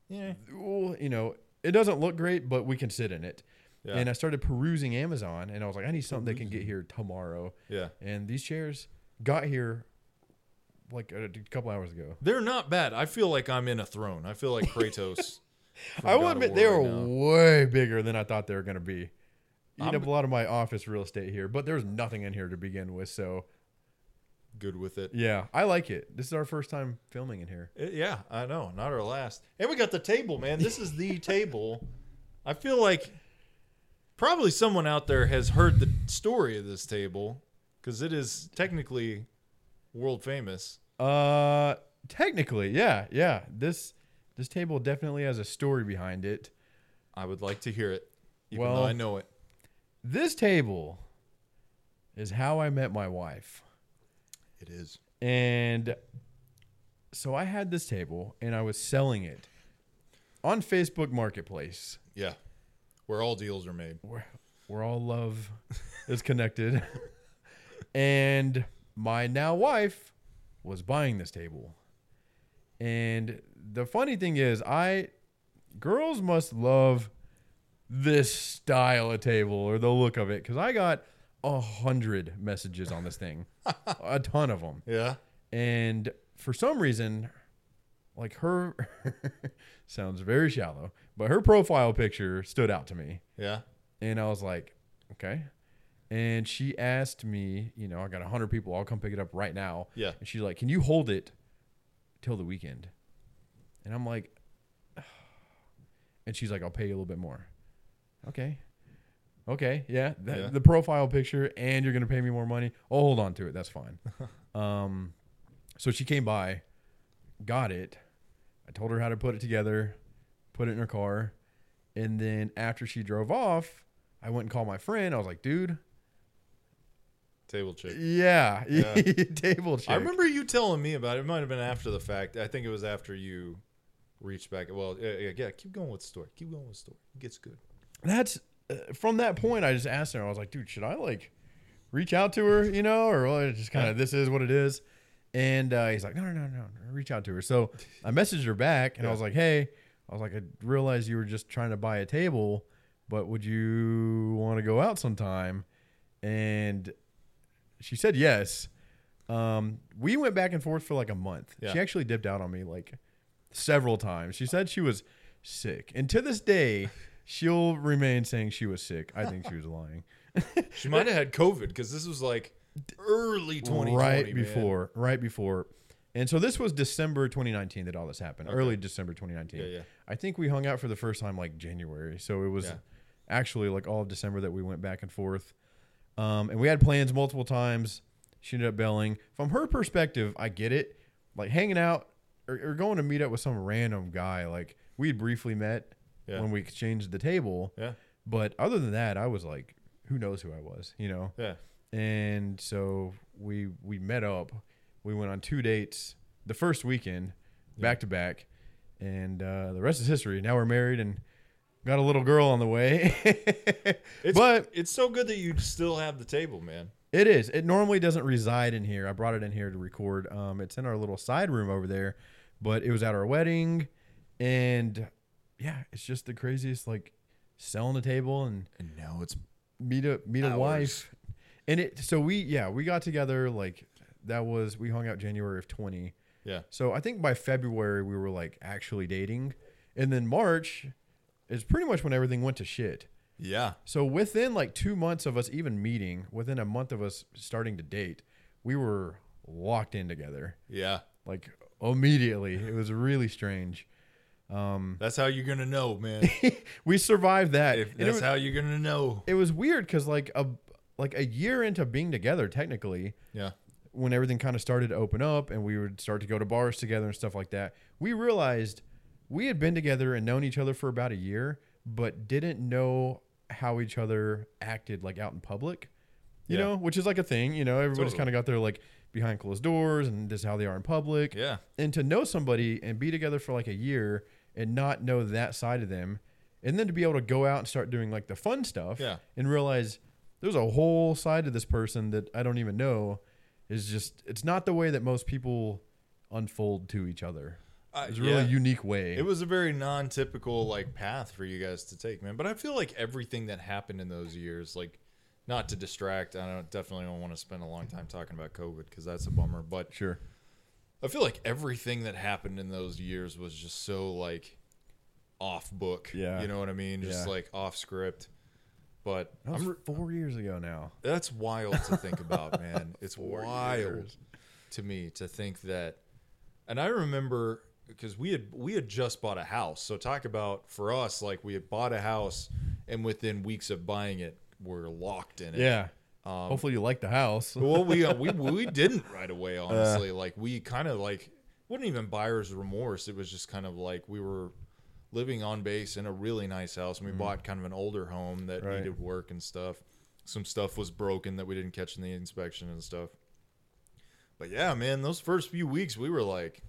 Yeah. well, you know, it doesn't look great, but we can sit in it. Yeah. And I started perusing Amazon, and I was like, I need something that can get here tomorrow. Yeah. And these chairs got here like a, couple hours ago. They're not bad. I feel like I'm in a throne. I feel like Kratos. I will admit they right were now. way bigger than I thought they were going to be. Eat I'm- up a lot of my office real estate here, but there's nothing in here to begin with. So good with it. yeah, I like it. This is our first time filming in here. Uh, Yeah, I know. Not our last. And we got the table, man. This is the table. I feel like probably someone out there has heard the story of this table because it is technically world famous. Uh, technically, yeah, yeah. This this table definitely has a story behind it. I would like to hear it, even Well- though I know it. This table is how I met my wife. It is. And so I had this table and I was selling it on Facebook Marketplace. Yeah. Where all deals are made. where, where all love is connected. and my now wife was buying this table. And the funny thing is, I girls must love this style of table or the look of it because I got a hundred messages on this thing, a ton of them. Yeah. And for some reason, like her sounds very shallow, but her profile picture stood out to me. Yeah. And I was like, okay. And she asked me, you know, I got a 100 people. I'll come pick it up right now. Yeah. And she's like, can you hold it till the weekend? And I'm like, and she's like, I'll pay you a little bit more. Okay. Okay. Yeah. That, Yeah. The profile picture, and you're going to pay me more money. I'll hold on to it. That's fine. um, so she came by, got it. I told her how to put it together, put it in her car. And then after she drove off, I went and called my friend. I was like, dude, Table chick. yeah, Yeah. table chick. I remember you telling me about it. It might have been after the fact. I think it was after you reached back. Well, yeah, yeah, yeah. Keep going with the story. Keep going with the story. It gets good. That's uh, from that point. I just asked her. I was like, dude, should I like reach out to her, you know, or well, just kind of this is what it is. And uh, he's like, no, no, no, no, reach out to her. So I messaged her back, and I was like, hey, I was like, I realized you were just trying to buy a table, but would you want to go out sometime? And she said yes. Um, we went back and forth for like a month. Yeah. She actually dipped out on me like several times. She said she was sick, and to this day, she'll remain saying she was sick. I think she was lying. She might have had COVID because this was like early 2020. right man. before, right before. And so this was December 2019 that all this happened. Okay. Early December 2019. Yeah, yeah. I think we hung out for the first time like January. So it was Yeah. actually like all of December that we went back and forth. Um, and we had plans multiple times. She ended up bailing. From her perspective, I get it. Like hanging out or, or going to meet up with some random guy. Like we had briefly met Yeah. when we exchanged the table. Yeah. But other than that, I was like, who knows who I was, you know? Yeah. and so we we met up. We went on two dates the first weekend, back to back, and uh, the rest is history. Now we're married and got a little girl on the way. It's, but it's so good that you still have the table, man. it is. It normally doesn't reside in here. I brought it in here to record. Um, it's in our little side room over there, but it was at our wedding, and yeah, it's just the craziest. Like selling a table and And now it's meet a meet a Hours. wife and it so we yeah we got together like that was we hung out january of 20 yeah. so i think by february we were like actually dating and then march is pretty much when everything went to shit Yeah. so within like two months of us even meeting within a month of us starting to date we were locked in together. Yeah. Like immediately. It was really strange. Um, that's how you're gonna know, man. We survived that. if that's was, how you're gonna know. it was weird because like a like a year into being together, technically, Yeah. when everything kind of started to open up and we would start to go to bars together and stuff like that, we realized we had been together and known each other for about a year, but didn't know how each other acted like out in public. You Yeah. know, which is like a thing. You know, everybody's Totally. kind of got their like behind closed doors and this is how they are in public. Yeah. And to know somebody and be together for like a year and not know that side of them, and then to be able to go out and start doing like the fun stuff Yeah. and realize there's a whole side to this person that I don't even know is just it's not the way that most people unfold to each other. Uh, It's a really yeah. unique way. It was a very non-typical like path for you guys to take, man. But I feel like everything that happened in those years, like, not to distract, I don't definitely don't want to spend a long time talking about COVID because that's a bummer. But sure. I feel like everything that happened in those years was just so like off book. Yeah. you know what I mean? Just Yeah. like off script. But That was re- four years ago now. that's wild to think about, man. It's Four wild years. to me to think that. And I remember because we had we had just bought a house. So talk about for us like we had bought a house, and within weeks of buying it, we're locked in it. Yeah. Um, Hopefully you like the house. well, we uh, we we didn't right away. Honestly, like we kind of like wasn't even buyer's remorse. It was just kind of like we were living on base in a really nice house, and we bought kind of an older home that Right. needed work and stuff. Some stuff was broken that we didn't catch in the inspection and stuff. But yeah, man, those first few weeks we were like,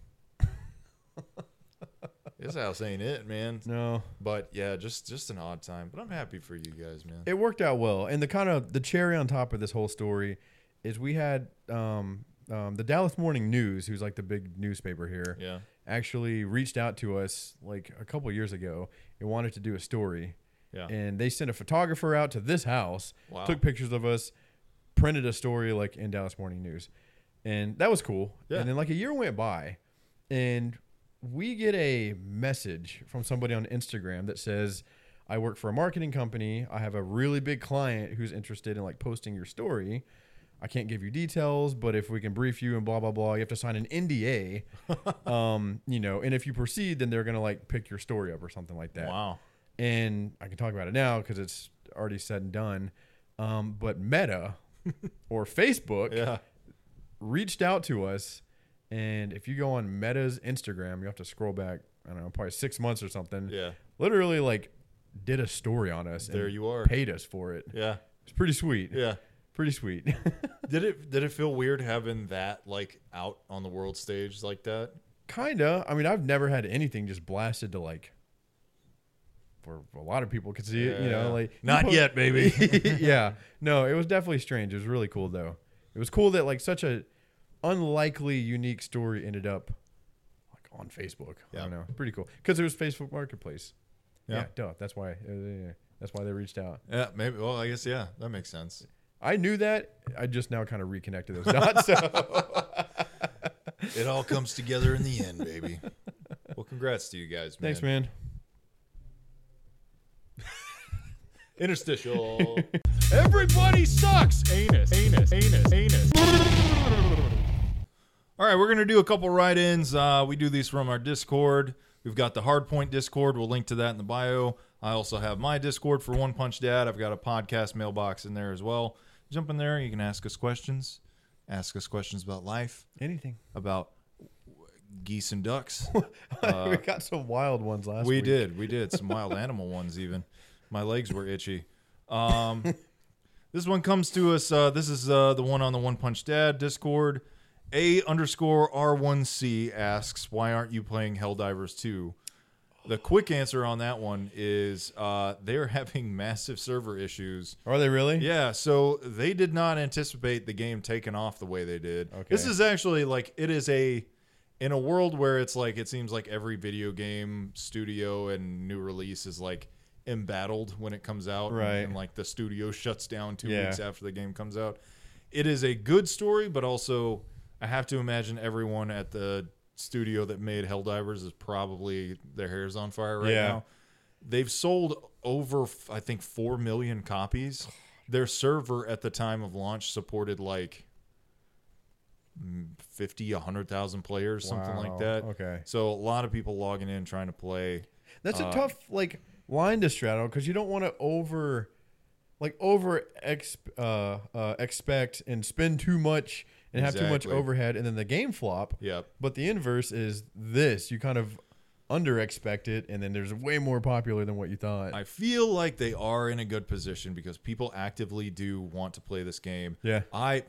"This house ain't it, man." no. But yeah, just just an odd time. But I'm happy for you guys, man. It worked out well. And the kind of the cherry on top of this whole story is we had um, um, the Dallas Morning News, who's like the big newspaper here, Yeah, actually reached out to us like a couple years ago and wanted to do a story. yeah, And they sent a photographer out to this house, Wow. took pictures of us, printed a story like in Dallas Morning News. And that was cool. Yeah. And then like a year went by and we get a message from somebody on Instagram that says, I work for a marketing company. I have a really big client who's interested in like posting your story. I can't give you details, but if we can brief you and blah blah blah, you have to sign an NDA. um, you know, and if you proceed, then they're gonna like pick your story up or something like that wow, and I can talk about it now because it's already said and done. Um, but Meta or Facebook yeah, reached out to us, and if you go on Meta's Instagram, you have to scroll back. I don't know, probably six months or something. yeah, Literally, like, did a story on us. There and you are. Paid us for it. yeah, It's pretty sweet. yeah. Pretty sweet. Did it did it feel weird having that like out on the world stage like that? Kinda. I mean, I've never had anything just blasted to like. Where a lot of people could see it, you know, Yeah. like Not you po- yet, baby. yeah. No, it was definitely strange. It was really cool though. It was cool that like such a unlikely unique story ended up like on Facebook. I Yeah. don't know. Pretty cool. Cuz it was Facebook Marketplace. Yeah, Yeah. duh. That's why uh, that's why they reached out. Yeah, maybe. Well, I guess yeah, that makes sense. I knew that. I just now kind of reconnected those dots. So It all comes together in the end, baby. Well, congrats to you guys, man. thanks, man. Interstitial. Everybody sucks. Anus. Anus. Anus. Anus. All right, we're gonna do a couple write-ins. Uh, we do these from our Discord. We've got the Hardpoint Discord. We'll link to that in the bio. I also have my Discord for One Punch Dad. I've got a podcast mailbox in there as well. Jump in there. You can ask us questions. Ask us questions about life, Anything. about geese and ducks. we got some wild ones last we week. did. We did some wild animal ones. Even my legs were itchy. Um, this one comes to us. Uh, this is uh, the one on the One Punch Dad Discord. A underscore R1C asks, "Why aren't you playing Helldivers 2?" The quick answer on that one is uh, they're having massive server issues. Are they really? Yeah, so they did not anticipate the game taking off the way they did. Okay. This is actually like it is a in a world where it's like it seems like every video game studio and new release is like embattled when it comes out and- Right. and, like the studio shuts down 2 Yeah. weeks after the game comes out. It is a good story, but also I have to imagine everyone at the studio that made Helldivers is probably their hair's on fire right Yeah. now. They've sold over, I think, 4 million copies. Their server at the time of launch supported like mm, 50, 100,000 players, something like that. okay. So a lot of people logging in trying to play. That's Uh, a tough like line to straddle because you don't want to over, like over exp, uh, uh, expect and spend too much and have too much overhead, and then the game flop. Yep. But the inverse is this: you kind of under expect it, and then there's way more popular than what you thought. I feel like they are in a good position because people actively do want to play this game. Yeah. I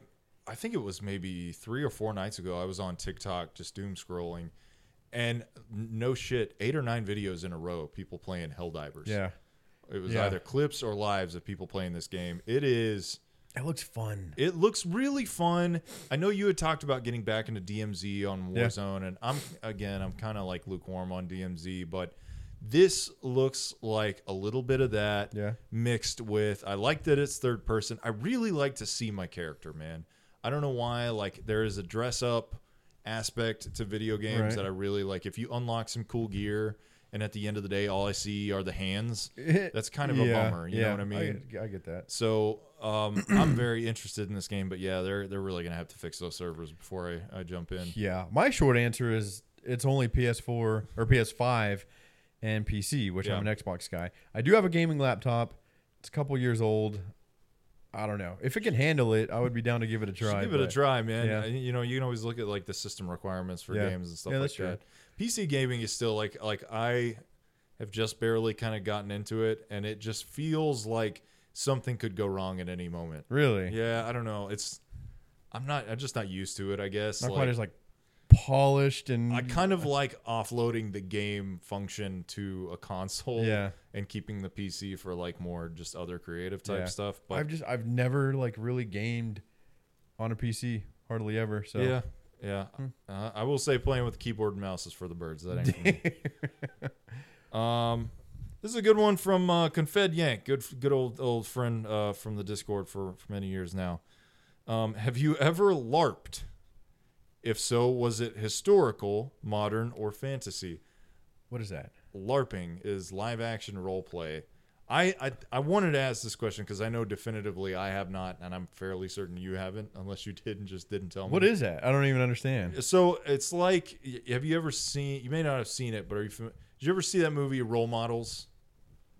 I think it was maybe 3 or 4 nights ago I was on TikTok just doom scrolling and no shit, 8 or 9 videos in a row of people playing Helldivers. yeah, It was Yeah. either clips or lives of people playing this game. It is it looks fun. it looks really fun. I know you had talked about getting back into DMZ on Yeah. Warzone, and I'm again, I'm kind of like lukewarm on DMZ, but this looks like a little bit of that Yeah. mixed with. I like that it's third person. I really like to see my character, man. I don't know why. Like there is a dress up aspect to video games Right. that I really like. If you unlock some cool gear. And at the end of the day, all I see are the hands. That's kind of a bummer. You yeah, know what I mean? I, I get that. So um, I'm very interested in this game, but yeah, they're they're really gonna have to fix those servers before I, I jump in. Yeah, my short answer is it's only PS4 or PS5 and PC, which I'm an Xbox guy. I do have a gaming laptop. It's a couple years old. I don't know if it can handle it. I would be down to give it a Just try. give it a try, man. yeah. You know, you can always look at like the system requirements for Yeah. games and stuff Yeah, like that's true. that. PC gaming is still like like I have just barely kind of gotten into it, and it just feels like something could go wrong at any moment. Really? Yeah, I don't know. It's I'm not. I'm just not used to it. I guess. Not Like, quite as like polished and I kind of like offloading the game function to a console Yeah. and keeping the PC for like more just other creative type Yeah. stuff. But I've just I've never like really gamed on a PC hardly ever. So yeah, yeah. Hmm. Uh, I will say playing with keyboard and mouse is for the birds. That ain't for me. um, this is a good one from uh, Confed Yank, good good old old friend uh, from the Discord for, for many years now. Um, have you ever LARPed? If so, was it historical, modern, or fantasy? what is that? LARPing is live action role play. I, I I wanted to ask this question because I know definitively I have not, and I'm fairly certain you haven't, unless you did and just didn't tell me. What is that? I don't even understand. So it's like, have you ever seen? You may not have seen it, but are you? Did you ever see that movie Role Models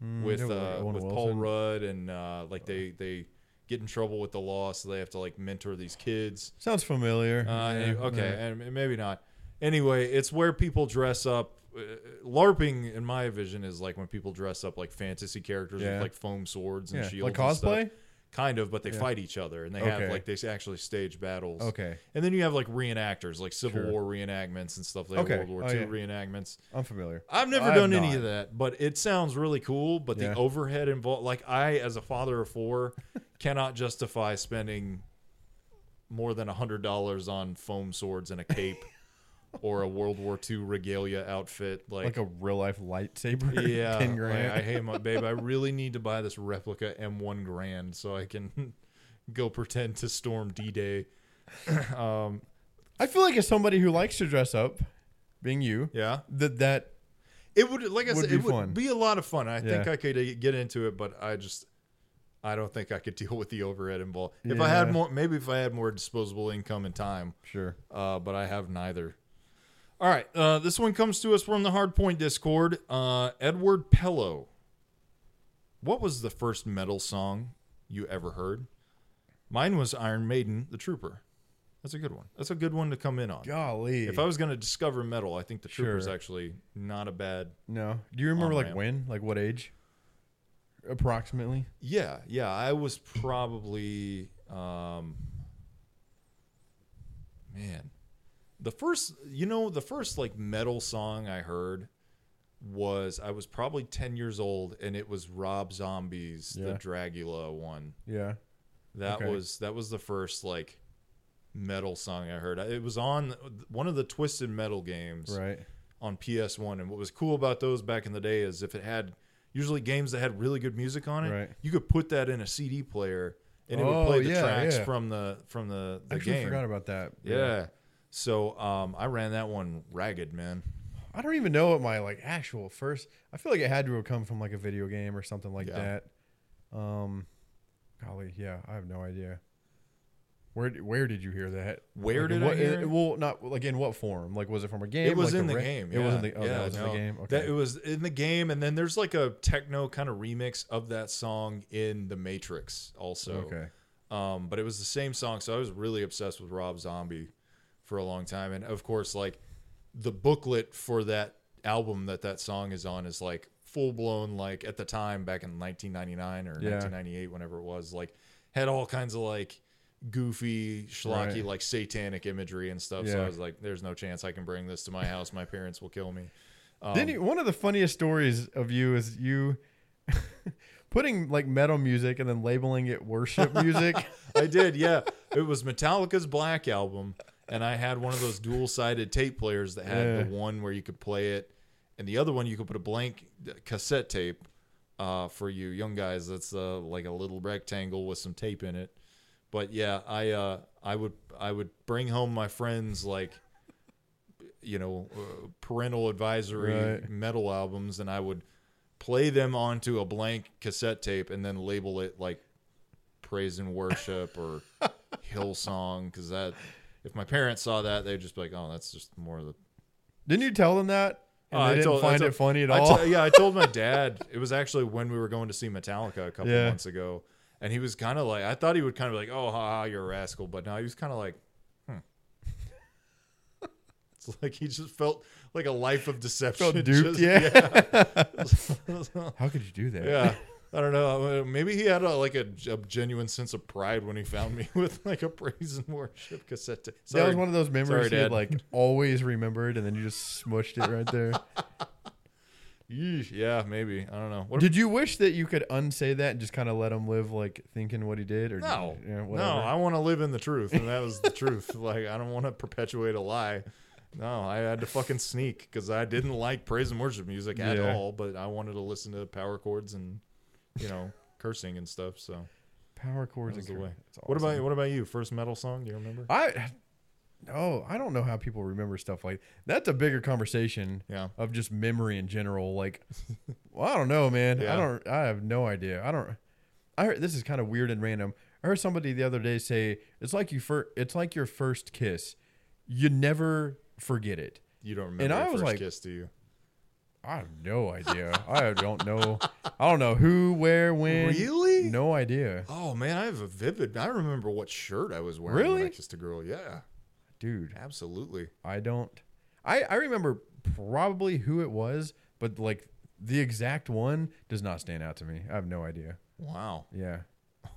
Mm, yeah, uh, with Paul Rudd and uh, like they they get in trouble with the law, so they have to like mentor these kids. Sounds familiar. Uh, Yeah, okay, yeah. and maybe not. Anyway, it's where people dress up. Uh, LARPing, in my vision, is like when people dress up like fantasy characters Yeah. with like foam swords and shields, like and stuff. cosplay. Kind of, but they Yeah. fight each other and they have like they actually stage battles. Okay, And then you have like reenactors, like Civil Sure. War reenactments and stuff like Okay. World War Oh, II yeah. reenactments. I'm familiar. I've never I've done any not. of that, but it sounds really cool. But Yeah. the overhead involved, like I, as a father of four, cannot justify spending more than a hundred dollars on foam swords and a cape or a World War II regalia outfit. Like, Like a real life lightsaber. yeah, ten like. I hate my babe. I really need to buy this replica M1 Garand so I can go pretend to storm D-Day. um, I feel like as somebody who likes to dress up, being you, yeah. that that It would, like I Would said, it would fun. be a lot of fun. I think I could uh, get into it, but I just, I don't think I could deal with the overhead involved. If I had more, maybe if I had more disposable income and time, sure. uh, but I have neither. All right, uh, this one comes to us from the Hardpoint Discord. Uh, Edward Pello. What was the first metal song you ever heard? Mine was Iron Maiden, The Trooper. That's a good one. That's a good one to come in on. Golly. If I was going to discover metal, I think The Trooper's Sure. actually not a bad no, do you remember like ramp. when, like what age, approximately? Yeah, yeah. I was probably um man. The first you know, the first like metal song I heard was I was probably 10 years old and it was Rob Zombie's the Yeah. Dragula one. Yeah. That Okay. was that was the first like metal song I heard. It was on one of the Twisted Metal games Right. on PS1. And what was cool about those back in the day is if it had usually games that had really good music on it, Right. you could put that in a CD player and it would Oh, play the yeah, tracks yeah. from the from the, the Actually, game. forgot about that. yeah. So um, I ran that one ragged, man. I don't even know what my like actual first. I feel like it had to have come from like a video game or something like Yeah. that. Um, golly, yeah, I have no idea. Where where did you hear that? Where Like, did I hear it? Well, not like in what form? Like was it from a game? It was like in the ra- game. It was in the. Oh, yeah, that was in the game. That Okay. it was in the game, and then there's like a techno kind of remix of that song in the Matrix also. okay. Um, but it was the same song, so I was really obsessed with Rob Zombie for a long time, and of course, like the booklet for that album that that song is on is like full blown, like at the time back in 1999 or Yeah. 1998, whenever it was, like had all kinds of like goofy, schlocky, Right. like satanic imagery and stuff. So I was like, "There's no chance I can bring this to my house. My parents will kill me." Um, Didn't you, one of the funniest stories of you is you putting like metal music and then labeling it worship music. I did, yeah. It was Metallica's Black album, and I had one of those dual-sided tape players that had Yeah. the one where you could play it, and the other one you could put a blank cassette tape. Uh, for you young guys, that's uh, like a little rectangle with some tape in it. But yeah, I uh, I would I would bring home my friends like, you know, uh, parental advisory Right. metal albums, and I would play them onto a blank cassette tape and then label it like praise and worship or Hillsong because that if my parents saw that they'd just be like oh that's just more of the Didn't you tell them that? And they I didn't told- I find told- it funny at all. t- yeah I told my dad it was actually when we were going to see Metallica a couple Yeah. months ago and he was kind of like I thought he would kind of be like oh ha, ha, you're a rascal but no he was kind of like hmm it's like he just felt like a life of deception Felt duped, just- yeah. How could you do that? yeah. I don't know. Uh, Maybe he had a, like a, a genuine sense of pride when he found me with like a praise and worship cassette. tape. that was one of those memories Sorry, you had like always remembered, and then you just smushed it right there. Yeesh. Yeah, maybe. I don't know. What Did you wish that you could unsay that and just kind of let him live like thinking what he did, or no, you, yeah, no. I want to live in the truth, and that was the truth. Like I don't want to perpetuate a lie. No, I had to fucking sneak because I didn't like praise and worship music at Yeah. all. But I wanted to listen to power chords and you know cursing and stuff. So Power chords and the way. that's What about awesome. what about you? First metal song? Do you remember? I? No, I don't know how people remember stuff like that's a bigger conversation Yeah. of just memory in general. Like, well, I don't know, man. Yeah. I don't. I have no idea. I don't. I heard this is kind of weird and random. I heard somebody the other day say it's like you fir- It's like your first kiss. You never forget it. You don't remember And your I was first like- kiss, do you? I have no idea. I don't know. I don't know who, where, when. Really? No idea, Oh man, I have a vivid. I remember what shirt I was wearing when I Really? kissed a girl. Yeah, dude. absolutely. I don't. I I remember probably who it was, but like the exact one does not stand out to me. I have no idea. Wow, Yeah.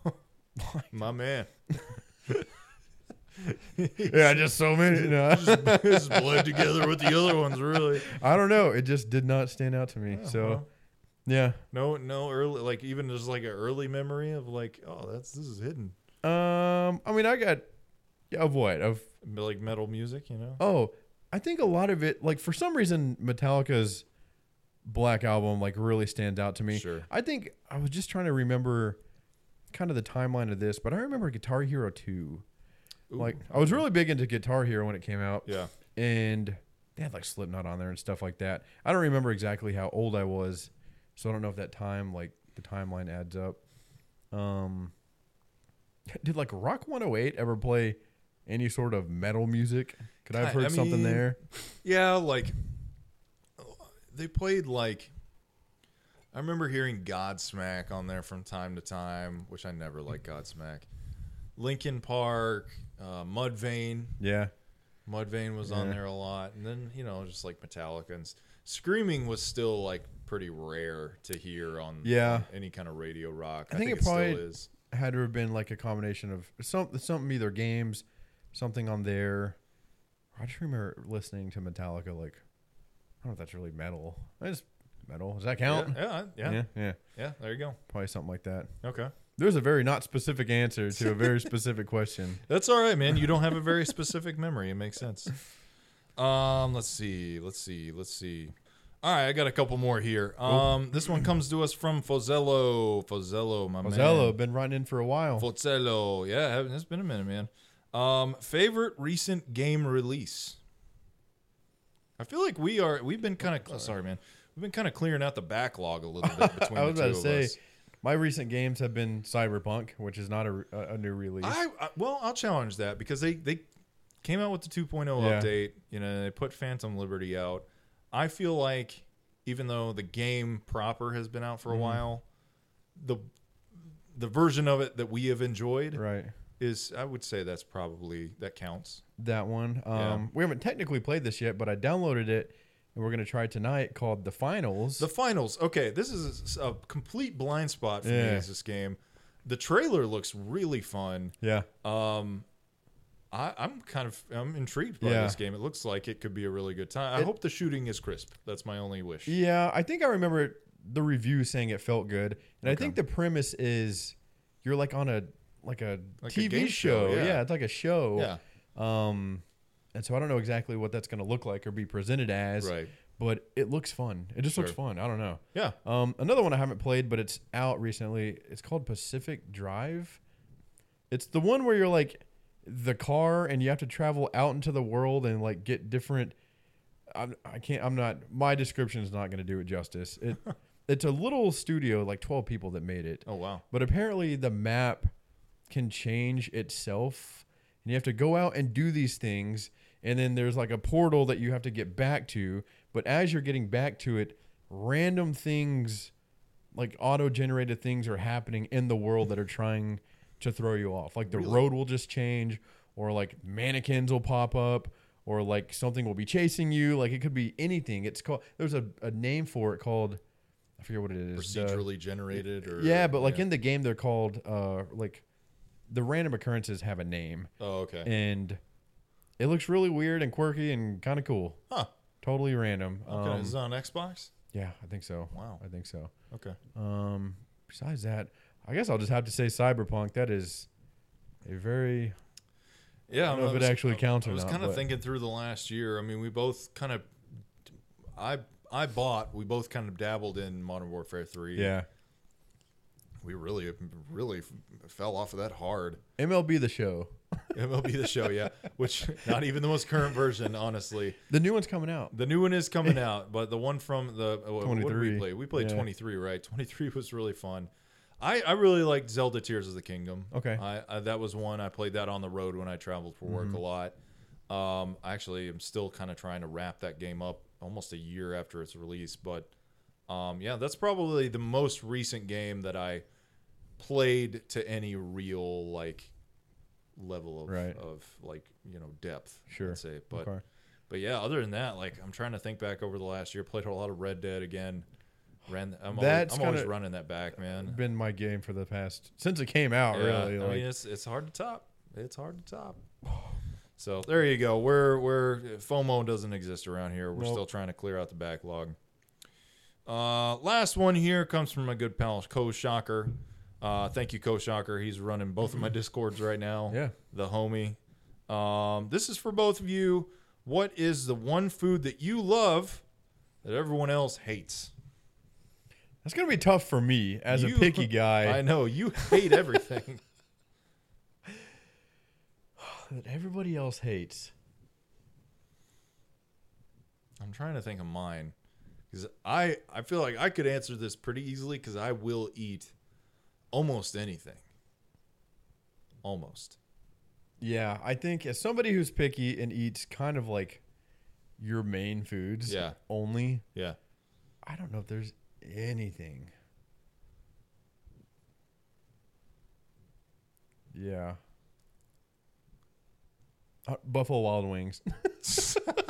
my man. Yeah, just so many. No. It's bled together with the other ones, really. I don't know. It just did not stand out to me. Oh, so, well. yeah. No, no early, like even just like an early memory of like, oh, that's this is hidden, Um, I mean, I got of what of like metal music, you know. oh, I think a lot of it, like for some reason, Metallica's Black album like really stands out to me. Sure. I think I was just trying to remember kind of the timeline of this, but I remember Guitar Hero two. Ooh, Like I was really big into Guitar Hero when it came out. yeah, and they had like Slipknot on there and stuff like that. I don't remember exactly how old I was, so I don't know if that time like the timeline adds up. Um, did like Rock 108 ever play any sort of metal music? Could I have heard I something there? yeah. Like they played like. I remember hearing Godsmack on there from time to time, which I never liked Godsmack. Linkin Park, uh, Mudvayne. Yeah, Mudvayne was on Yeah. there a lot, and then you know just like Metallica and screaming was still like pretty rare to hear on Yeah. any kind of radio rock. I I, think think, it probably- still is. had to have been like a combination of some something either games, something on there. I just remember listening to Metallica like I don't know if that's really metal. It's metal. Does that count? Yeah, yeah, yeah, yeah, yeah. yeah. There you go. Probably something like that. Okay, There's a very not specific answer to a very specific question. that's all right, man. You don't have a very specific memory. It makes sense. Um, let's see, let's see, let's see. All right, I got a couple more here. Um, this one comes to us from Fozello. Fozello, my man. Mozello been running in for a while. Forzello. Yeah, it's been a minute, man. Um, favorite recent game release. I feel like we are. We've been kind of. Sorry, man. We've been kind of clearing out the backlog a little bit between I was the about two to of say, us. My recent games have been Cyberpunk, which is not a, a, new release. I, I well, I'll challenge that because they they came out with the 2.0 Yeah. update. You know, they put Phantom Liberty out. I feel like even though the game proper has been out for a Mm-hmm. while, the the version of it that we have enjoyed right. is I would say that's probably that counts. That one. Um, Yeah. We haven't technically played this yet, but I downloaded it and we're going to try tonight called The Finals. The finals. Okay, this is a, a complete blind spot for me Yeah. as this game. The trailer looks really fun. yeah. Um, I, I'm kind of I'm intrigued by Yeah. this game. It looks like it could be a really good time. I It- hope the shooting is crisp. That's my only wish. Yeah, I think I remember the review saying it felt good, and I think the premise is you're like on a like a Like TV game show, show. yeah. it's like a show. Yeah. Um, and so I don't know exactly what that's going to look like or be presented as. Right. But it looks fun. It just looks fun. I don't know. Yeah. Um, another one I haven't played, but it's out recently. It's called Pacific Drive. It's the one where you're like the car and you have to travel out into the world and like get different. I'm, I can't. I'm not. My description is not going to do it justice. It. it's a little studio, like 12 people that made it. Oh wow. But apparently the map can change itself. And you have to go out and do these things. And then there's like a portal that you have to get back to. But as you're getting back to it, random things, like auto generated things, are happening in the world that are trying to throw you off. Like the Really? road will just change, or like mannequins will pop up. Or like something will be chasing you. Like it could be anything. It's called. There's a, a name for it called. I forget what it is. the- Procedurally generated or yeah, but like yeah. in the game, they're called uh like the random occurrences have a name, Oh okay. and it looks really weird and quirky and kind of cool. Huh. Totally random. Okay. Um, is it on Xbox? yeah, I think so. Wow. I think so. Okay. Um, besides that, I guess I'll just have to say Cyberpunk. That is a very Yeah. I don't know if it actually counts or I was kind of thinking through the last year. I mean, we both kind of. I I bought. We both kind of dabbled in Modern Warfare Three. yeah. We really really fell off of that hard. MLB the show. MLB the show, yeah. Which not even the most current version, honestly. The new one's coming out. The new one is coming out, but the one from the uh, what did we play? We played Yeah. 23, right? 23 was really fun. I, I really liked Zelda Tears of the Kingdom. Okay. I, I that was one I played that on the road when I traveled for work Mm-hmm. a lot. Um, I actually, I'm still kind of trying to wrap that game up almost a year after its release, but um, yeah, that's probably the most recent game that I played to any real like level of Right. of like you know depth. Sure. I'd say, but Okay. but yeah, other than that, like I'm trying to think back over the last year. Played a lot of Red Dead again. Ran. I'm, That's always, I'm always running that back, man. Been my game for the past since it came out. Yeah, really, I like, mean it's it's hard to top. It's hard to top. So there you go. We're we're FOMO doesn't exist around here. We're Nope. still trying to clear out the backlog. Uh, last one here comes from my good pal Co Shocker. Uh, thank you, Co Shocker. He's running both of my discords right now. Yeah. the homie. Um, this is for both of you. What is the one food that you love that everyone else hates? that's gonna be tough for me as You- a picky guy. I know you hate everything. that everybody else hates. I'm trying to think of mine because I I feel like I could answer this pretty easily because I will eat almost anything. Almost. Yeah, I think as somebody who's picky and eats kind of like your main foods Yeah. only, Yeah. I don't know if there's anything. Yeah. Uh, Buffalo Wild Wings.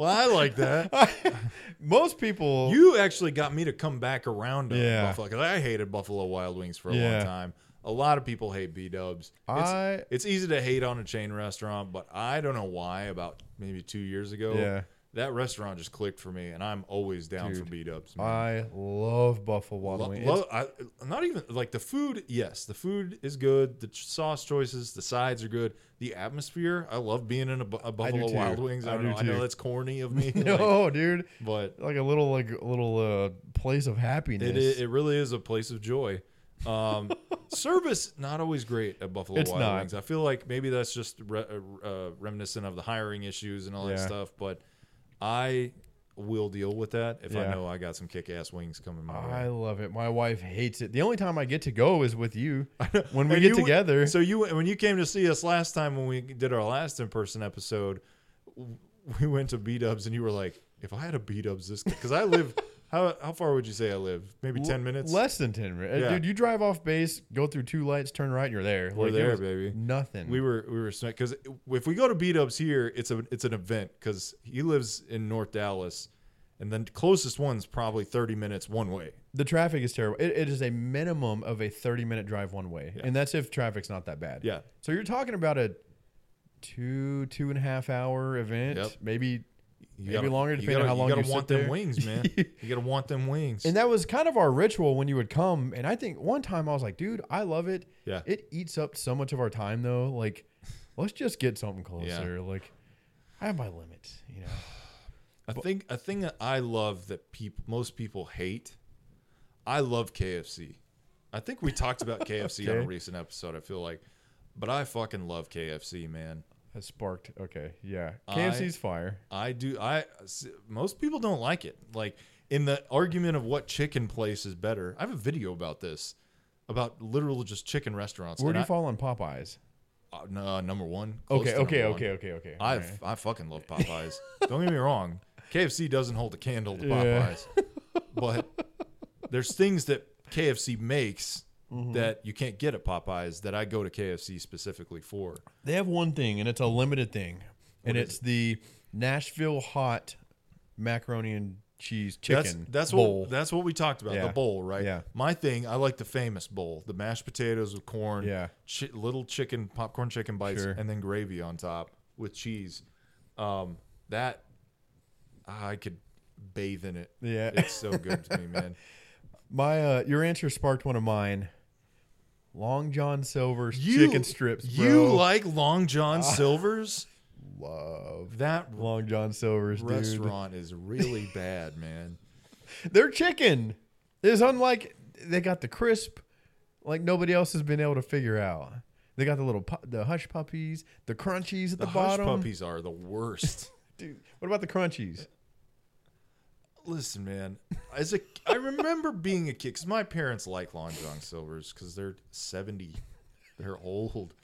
Well, I like that. Most people you actually got me to come back around to Yeah. Buffalo because I hated Buffalo Wild Wings for a Yeah. long time. A lot of people hate B Dubs. It's, I it's easy to hate on a chain restaurant, but I don't know why. About maybe two years ago, Yeah. That restaurant just clicked for me, and I'm always down for Dude, B Dubs. I love Buffalo Wild Lo- Wings. lo- I, not even like the food. Yes, the food is good. The sauce choices, the sides are good. The atmosphere. I love being in a, Bu- a Buffalo. Wild Wings. I, I don't do know. I know that's corny of me. like, no, dude. but Like a little like a little uh place of happiness. it, it really is a place of joy. Um, service not always great at Buffalo It's Wild not. Wings. I feel like maybe that's just re- uh, uh, reminiscent of the hiring issues and all that stuff. But I will deal with that if I Yeah. know I got some kick-ass wings coming my I way. love it. My wife hates it. The only time I get to go is with you when we And get you- together. So you when you came to see us last time when we did our last in-person episode, w- we went to B Dubs and you were like, if I had a B Dubs this because I live how how far would you say I live? Maybe ten minutes. Less than 10 minutes. Yeah. Dude, you drive off base, go through two lights, turn right, you're there. We're Like, it there, was baby. Nothing. We were we were because if we go to B Dubs here, it's a it's an event because he lives in North Dallas, and the closest one's probably thirty minutes one way. the traffic is terrible. It, it is a minimum of a 30 minute drive one way. And that's if traffic's not that bad. Yeah, So you're talking about a two, two and a half hour event, Yep. maybe. You Maybe gotta- longer, you depending on gotta- how long you gotta you sit want them there. wings, man. you gotta want them wings. And that was kind of our ritual when you would come. And I think one time I was like, dude, I love it. Yeah. It eats up so much of our time, though. Like, let's just get something closer. Like, I have my limits, you know? I think a thing that I love that people most people hate. I love KFC. I think we talked about KFC on a recent episode. I feel like, but I fucking love KFC, man. Has sparked. Okay. Yeah. I- KFC's fire. I do. I most people don't like it. Like in the argument of what chicken place is better. I have a video about this, about literal just chicken restaurants. Where do you I- fall on Popeyes? Uh, no, uh, number one. Okay. Okay. number Okay. one. Okay. Okay. I Alright. I fucking love Popeyes. Don't get me wrong. KFC doesn't hold a candle to Yeah. Popeyes, but there's things that KFC makes Mm-hmm. that you can't get at Popeyes that I go to KFC specifically for. They have one thing, and it's a limited thing, and is it's the Nashville hot macaroni and cheese chicken That's, that's bowl. what that's what we talked about. Yeah. The bowl, right? Yeah. My thing, I like the famous bowl, the mashed potatoes with corn, Yeah. chi- little chicken, popcorn chicken bites, Sure. and then gravy on top with cheese. Um, that I could bathe in it. yeah, It's so good to me, man. my uh, your answer sparked one of mine. Long John Silver's You- chicken strips. Bro. You like Long John ah, Silver's? love That Long John Silver's, dude. restaurant is really bad, man. Their chicken is unlike they got the crisp, like nobody else has been able to figure out. They got the little pu- the hush puppies, the crunchies at the, bottom. The hush bottom. puppies are the worst. Dude, what about the crunchies? Listen, man. As a, I remember being a kid because my parents like Long John Silver's because they're seventy, they're old.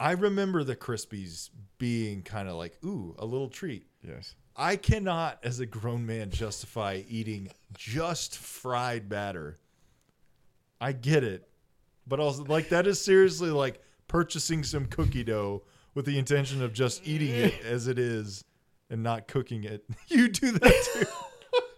I remember the Krispies being kind of like, ooh, a little treat. Yes. I cannot, as a grown man, justify eating just fried batter. I get it, but also like that is seriously like purchasing some cookie dough with the intention of just eating it as it is and not cooking it. You do that too.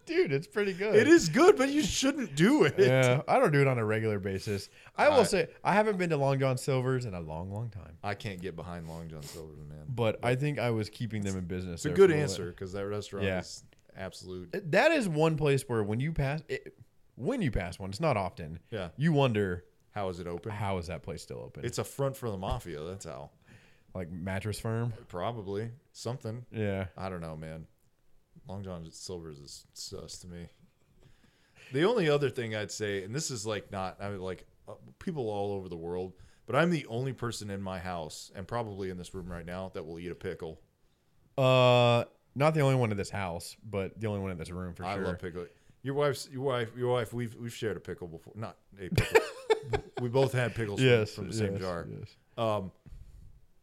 Dude, it's pretty good. it is good, but you shouldn't do it. Yeah, I don't do it on a regular basis. I will I- say I haven't been to Long John Silver's in a long, long time. I can't get behind Long John Silver's, man. But I think I was keeping them in business. It's a there good for little answer because that restaurant Yeah. is absolute. bit. That is one place where when you pass, it, when you pass one, it's not often. Yeah. You wonder How is it open? how is that place still open? It's a front for the mafia. That's how. Like mattress firm. Probably something. Yeah. I don't know, man. Long John Silver's is sus to me. The only other thing I'd say, and this is like not, I mean, like uh, people all over the world, but I'm the only person in my house and probably in this room right now that will eat a pickle. Uh, not the only one in this house, but the only one in this room for I sure. love pickle. Your wife's, your wife, your wife. We've we've shared a pickle before. Not a pickle. we both had pickles from- Yes, from, the same yes, jar. yes. Um,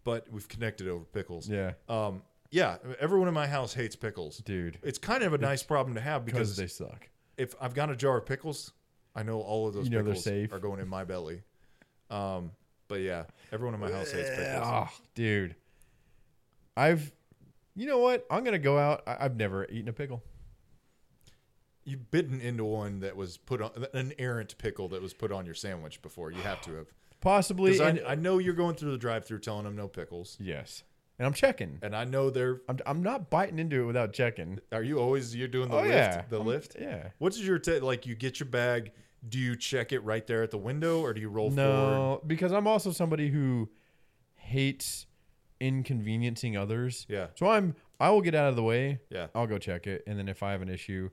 but we've connected over pickles. Yeah, Um, yeah. Everyone in my house hates pickles. dude, It's kind of a nice problem to have because they suck. if I've got a jar of pickles, I know all of those You know pickles are going in my belly. Um, but yeah, everyone in my house hates pickles. Oh, dude, I've, you know what? I'm gonna go out. I, I've never eaten a pickle. You've bitten into one that was put on an errant pickle that was put on your sandwich before. You have to have. Possibly. Because and- I, I know you're going through the drive-through telling them no pickles, yes, and I'm checking. and I know they're. I'm, I'm not biting into it without checking. Are you always you're doing the oh lift? yeah, The I'm- lift. Yeah. What's your ta like? You get your bag. Do you check it right there at the window, or do you roll forward? No, because I'm also somebody who hates inconveniencing others. Yeah. So I'm I will get out of the way. Yeah. I'll go check it, and then if I have an issue,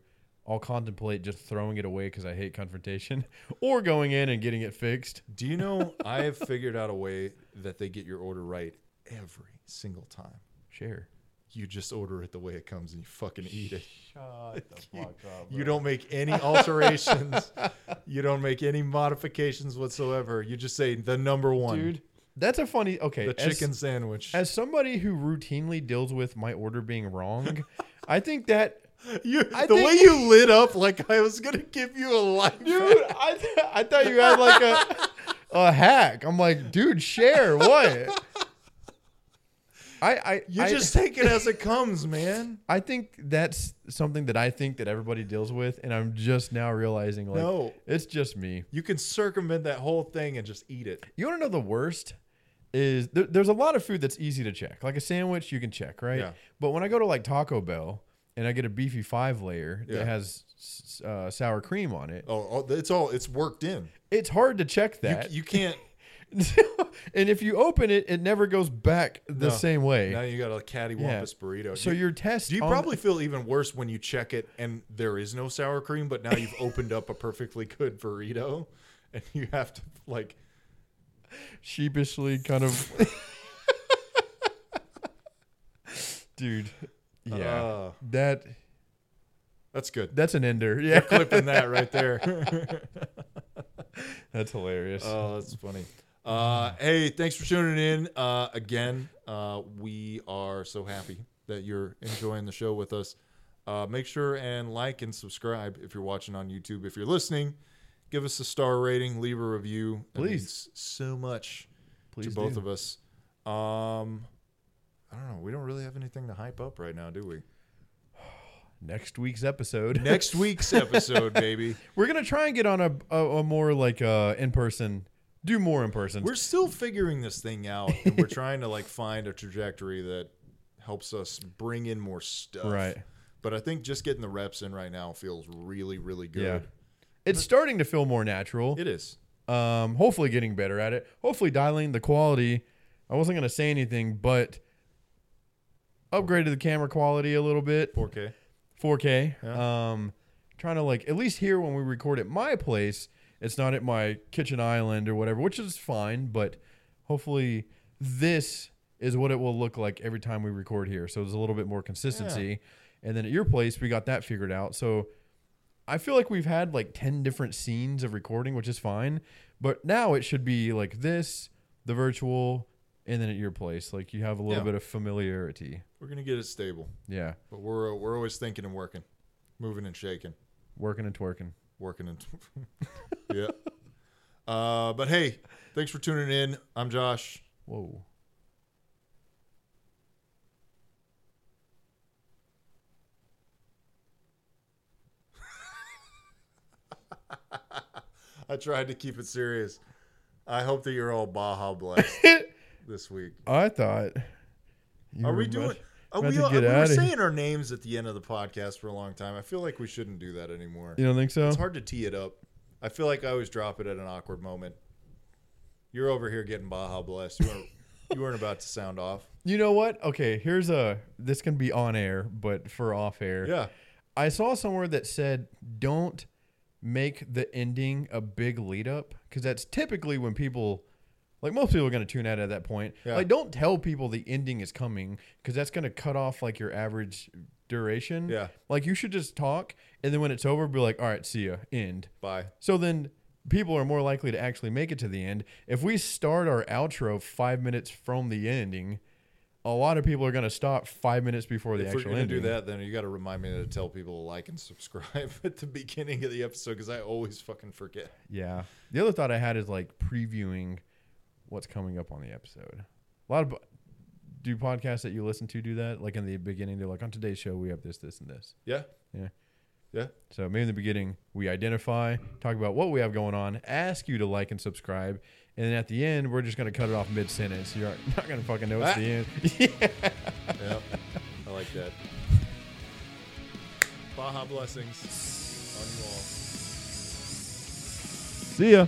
I'll contemplate just throwing it away because I hate confrontation, or going in and getting it fixed. Do you know I have figured out a way that they get your order right every single time. Share. You just order it the way it comes and you fucking eat it. Shut the fuck up. You don't make any alterations. you don't make any modifications whatsoever. You just say the number one, dude. That's a funny. Okay, the as- chicken sandwich. As somebody who routinely deals with my order being wrong, I think that You, I the think- way you lit up like I was gonna give you a life. dude, I, th- I thought you had like a a hack. I'm like, dude, share what? I I You I, just take it as it comes, man. I think that's something that I think that everybody deals with, and I'm just now realizing like No. it's just me. You can circumvent that whole thing and just eat it. You want to know the worst is there, there's a lot of food that's easy to check, like a sandwich you can check, right? Yeah. But when I go to like Taco Bell and I get a beefy five layer Yeah. that has uh, sour cream on it, Oh, oh, it's all it's worked in. it's hard to check that. you can't. and if you open it, it never goes back the No. same way. Now you got a cattywampus burrito. So You- your test, Do you probably feel even worse when you check it and there is no sour cream, but now you've opened up a perfectly good burrito and you have to like sheepishly kind of, dude. Yeah, uh, that that's good. that's an ender. Yeah, Clipping that right there. that's hilarious. oh, that's funny. Uh, hey, thanks for tuning in. Uh, again, uh, we are so happy that you're enjoying the show with us. Uh, make sure and like and subscribe if you're watching on YouTube. If you're listening, give us a star rating, leave a review. That Please. means so much Please to both do. of us. Um, I don't know. We don't really have anything to hype up right now, do we? Next week's episode. Next week's episode, baby. We're gonna try and get on a a, a more like uh in person. Do more in person. We're still figuring this thing out, and we're trying to like find a trajectory that helps us bring in more stuff. Right. But I think just getting the reps in right now feels really, really good. Yeah. It's starting to feel more natural. It is. Um, hopefully getting better at it. Hopefully dialing the quality. I wasn't gonna say anything, but upgraded the camera quality a little bit. 4K. 4K. Yeah. Um, trying to like at least here when we record at my place, it's not at my kitchen island or whatever, which is fine. But hopefully this is what it will look like every time we record here. So there's a little bit more consistency. And then at your place, we got that figured out. So I feel like we've had like 10 different scenes of recording, which is fine. But now it should be like this, the virtual, and then at your place. Like you have a little Yeah. bit of familiarity. We're gonna get it stable, Yeah. but we're we're always thinking and working, moving and shaking, Working and twerking. working and yeah. Uh, but hey, thanks for tuning in. I'm Josh. Whoa. I tried to keep it serious. I hope that you're all Baja blessed this week. I thought. Are we about- doing? Oh, Are we, all, we were here. saying our names at the end of the podcast for a long time. I feel like we shouldn't do that anymore. You don't think so? It's hard to tee it up. I feel like I always drop it at an awkward moment. You're over here getting Baja blessed. You weren't, you weren't about to sound off. You know what? Okay, here's a. This can be on air, but for off air. Yeah. I saw somewhere that said don't make the ending a big lead up because that's typically when people, like most people, are going to tune out at that point. Yeah. Like, don't tell people the ending is coming because that's going to cut off like your average duration. Yeah. Like you should just talk, and then when it's over, be like, "All right, see ya." End. Bye. So then people are more likely to actually make it to the end. If we start our outro five minutes from the ending, a lot of people are going to stop five minutes before the If actual going to do that, then you got to remind me to tell people to like and subscribe at the beginning of the episode because I always fucking forget. Yeah. The other thought I had is like previewing what's coming up on the episode. A lot of do podcasts that you listen to do that. Like in the beginning, they're like, on today's show, we have this, this, and this. Yeah. Yeah. Yeah. So maybe in the beginning, we identify, talk about what we have going on, ask you to like and subscribe, and then at the end, we're just gonna cut it off mid sentence. You're not gonna fucking know it's Ah. the end. yeah. Yep. I like that. Baja blessings on you all. See ya.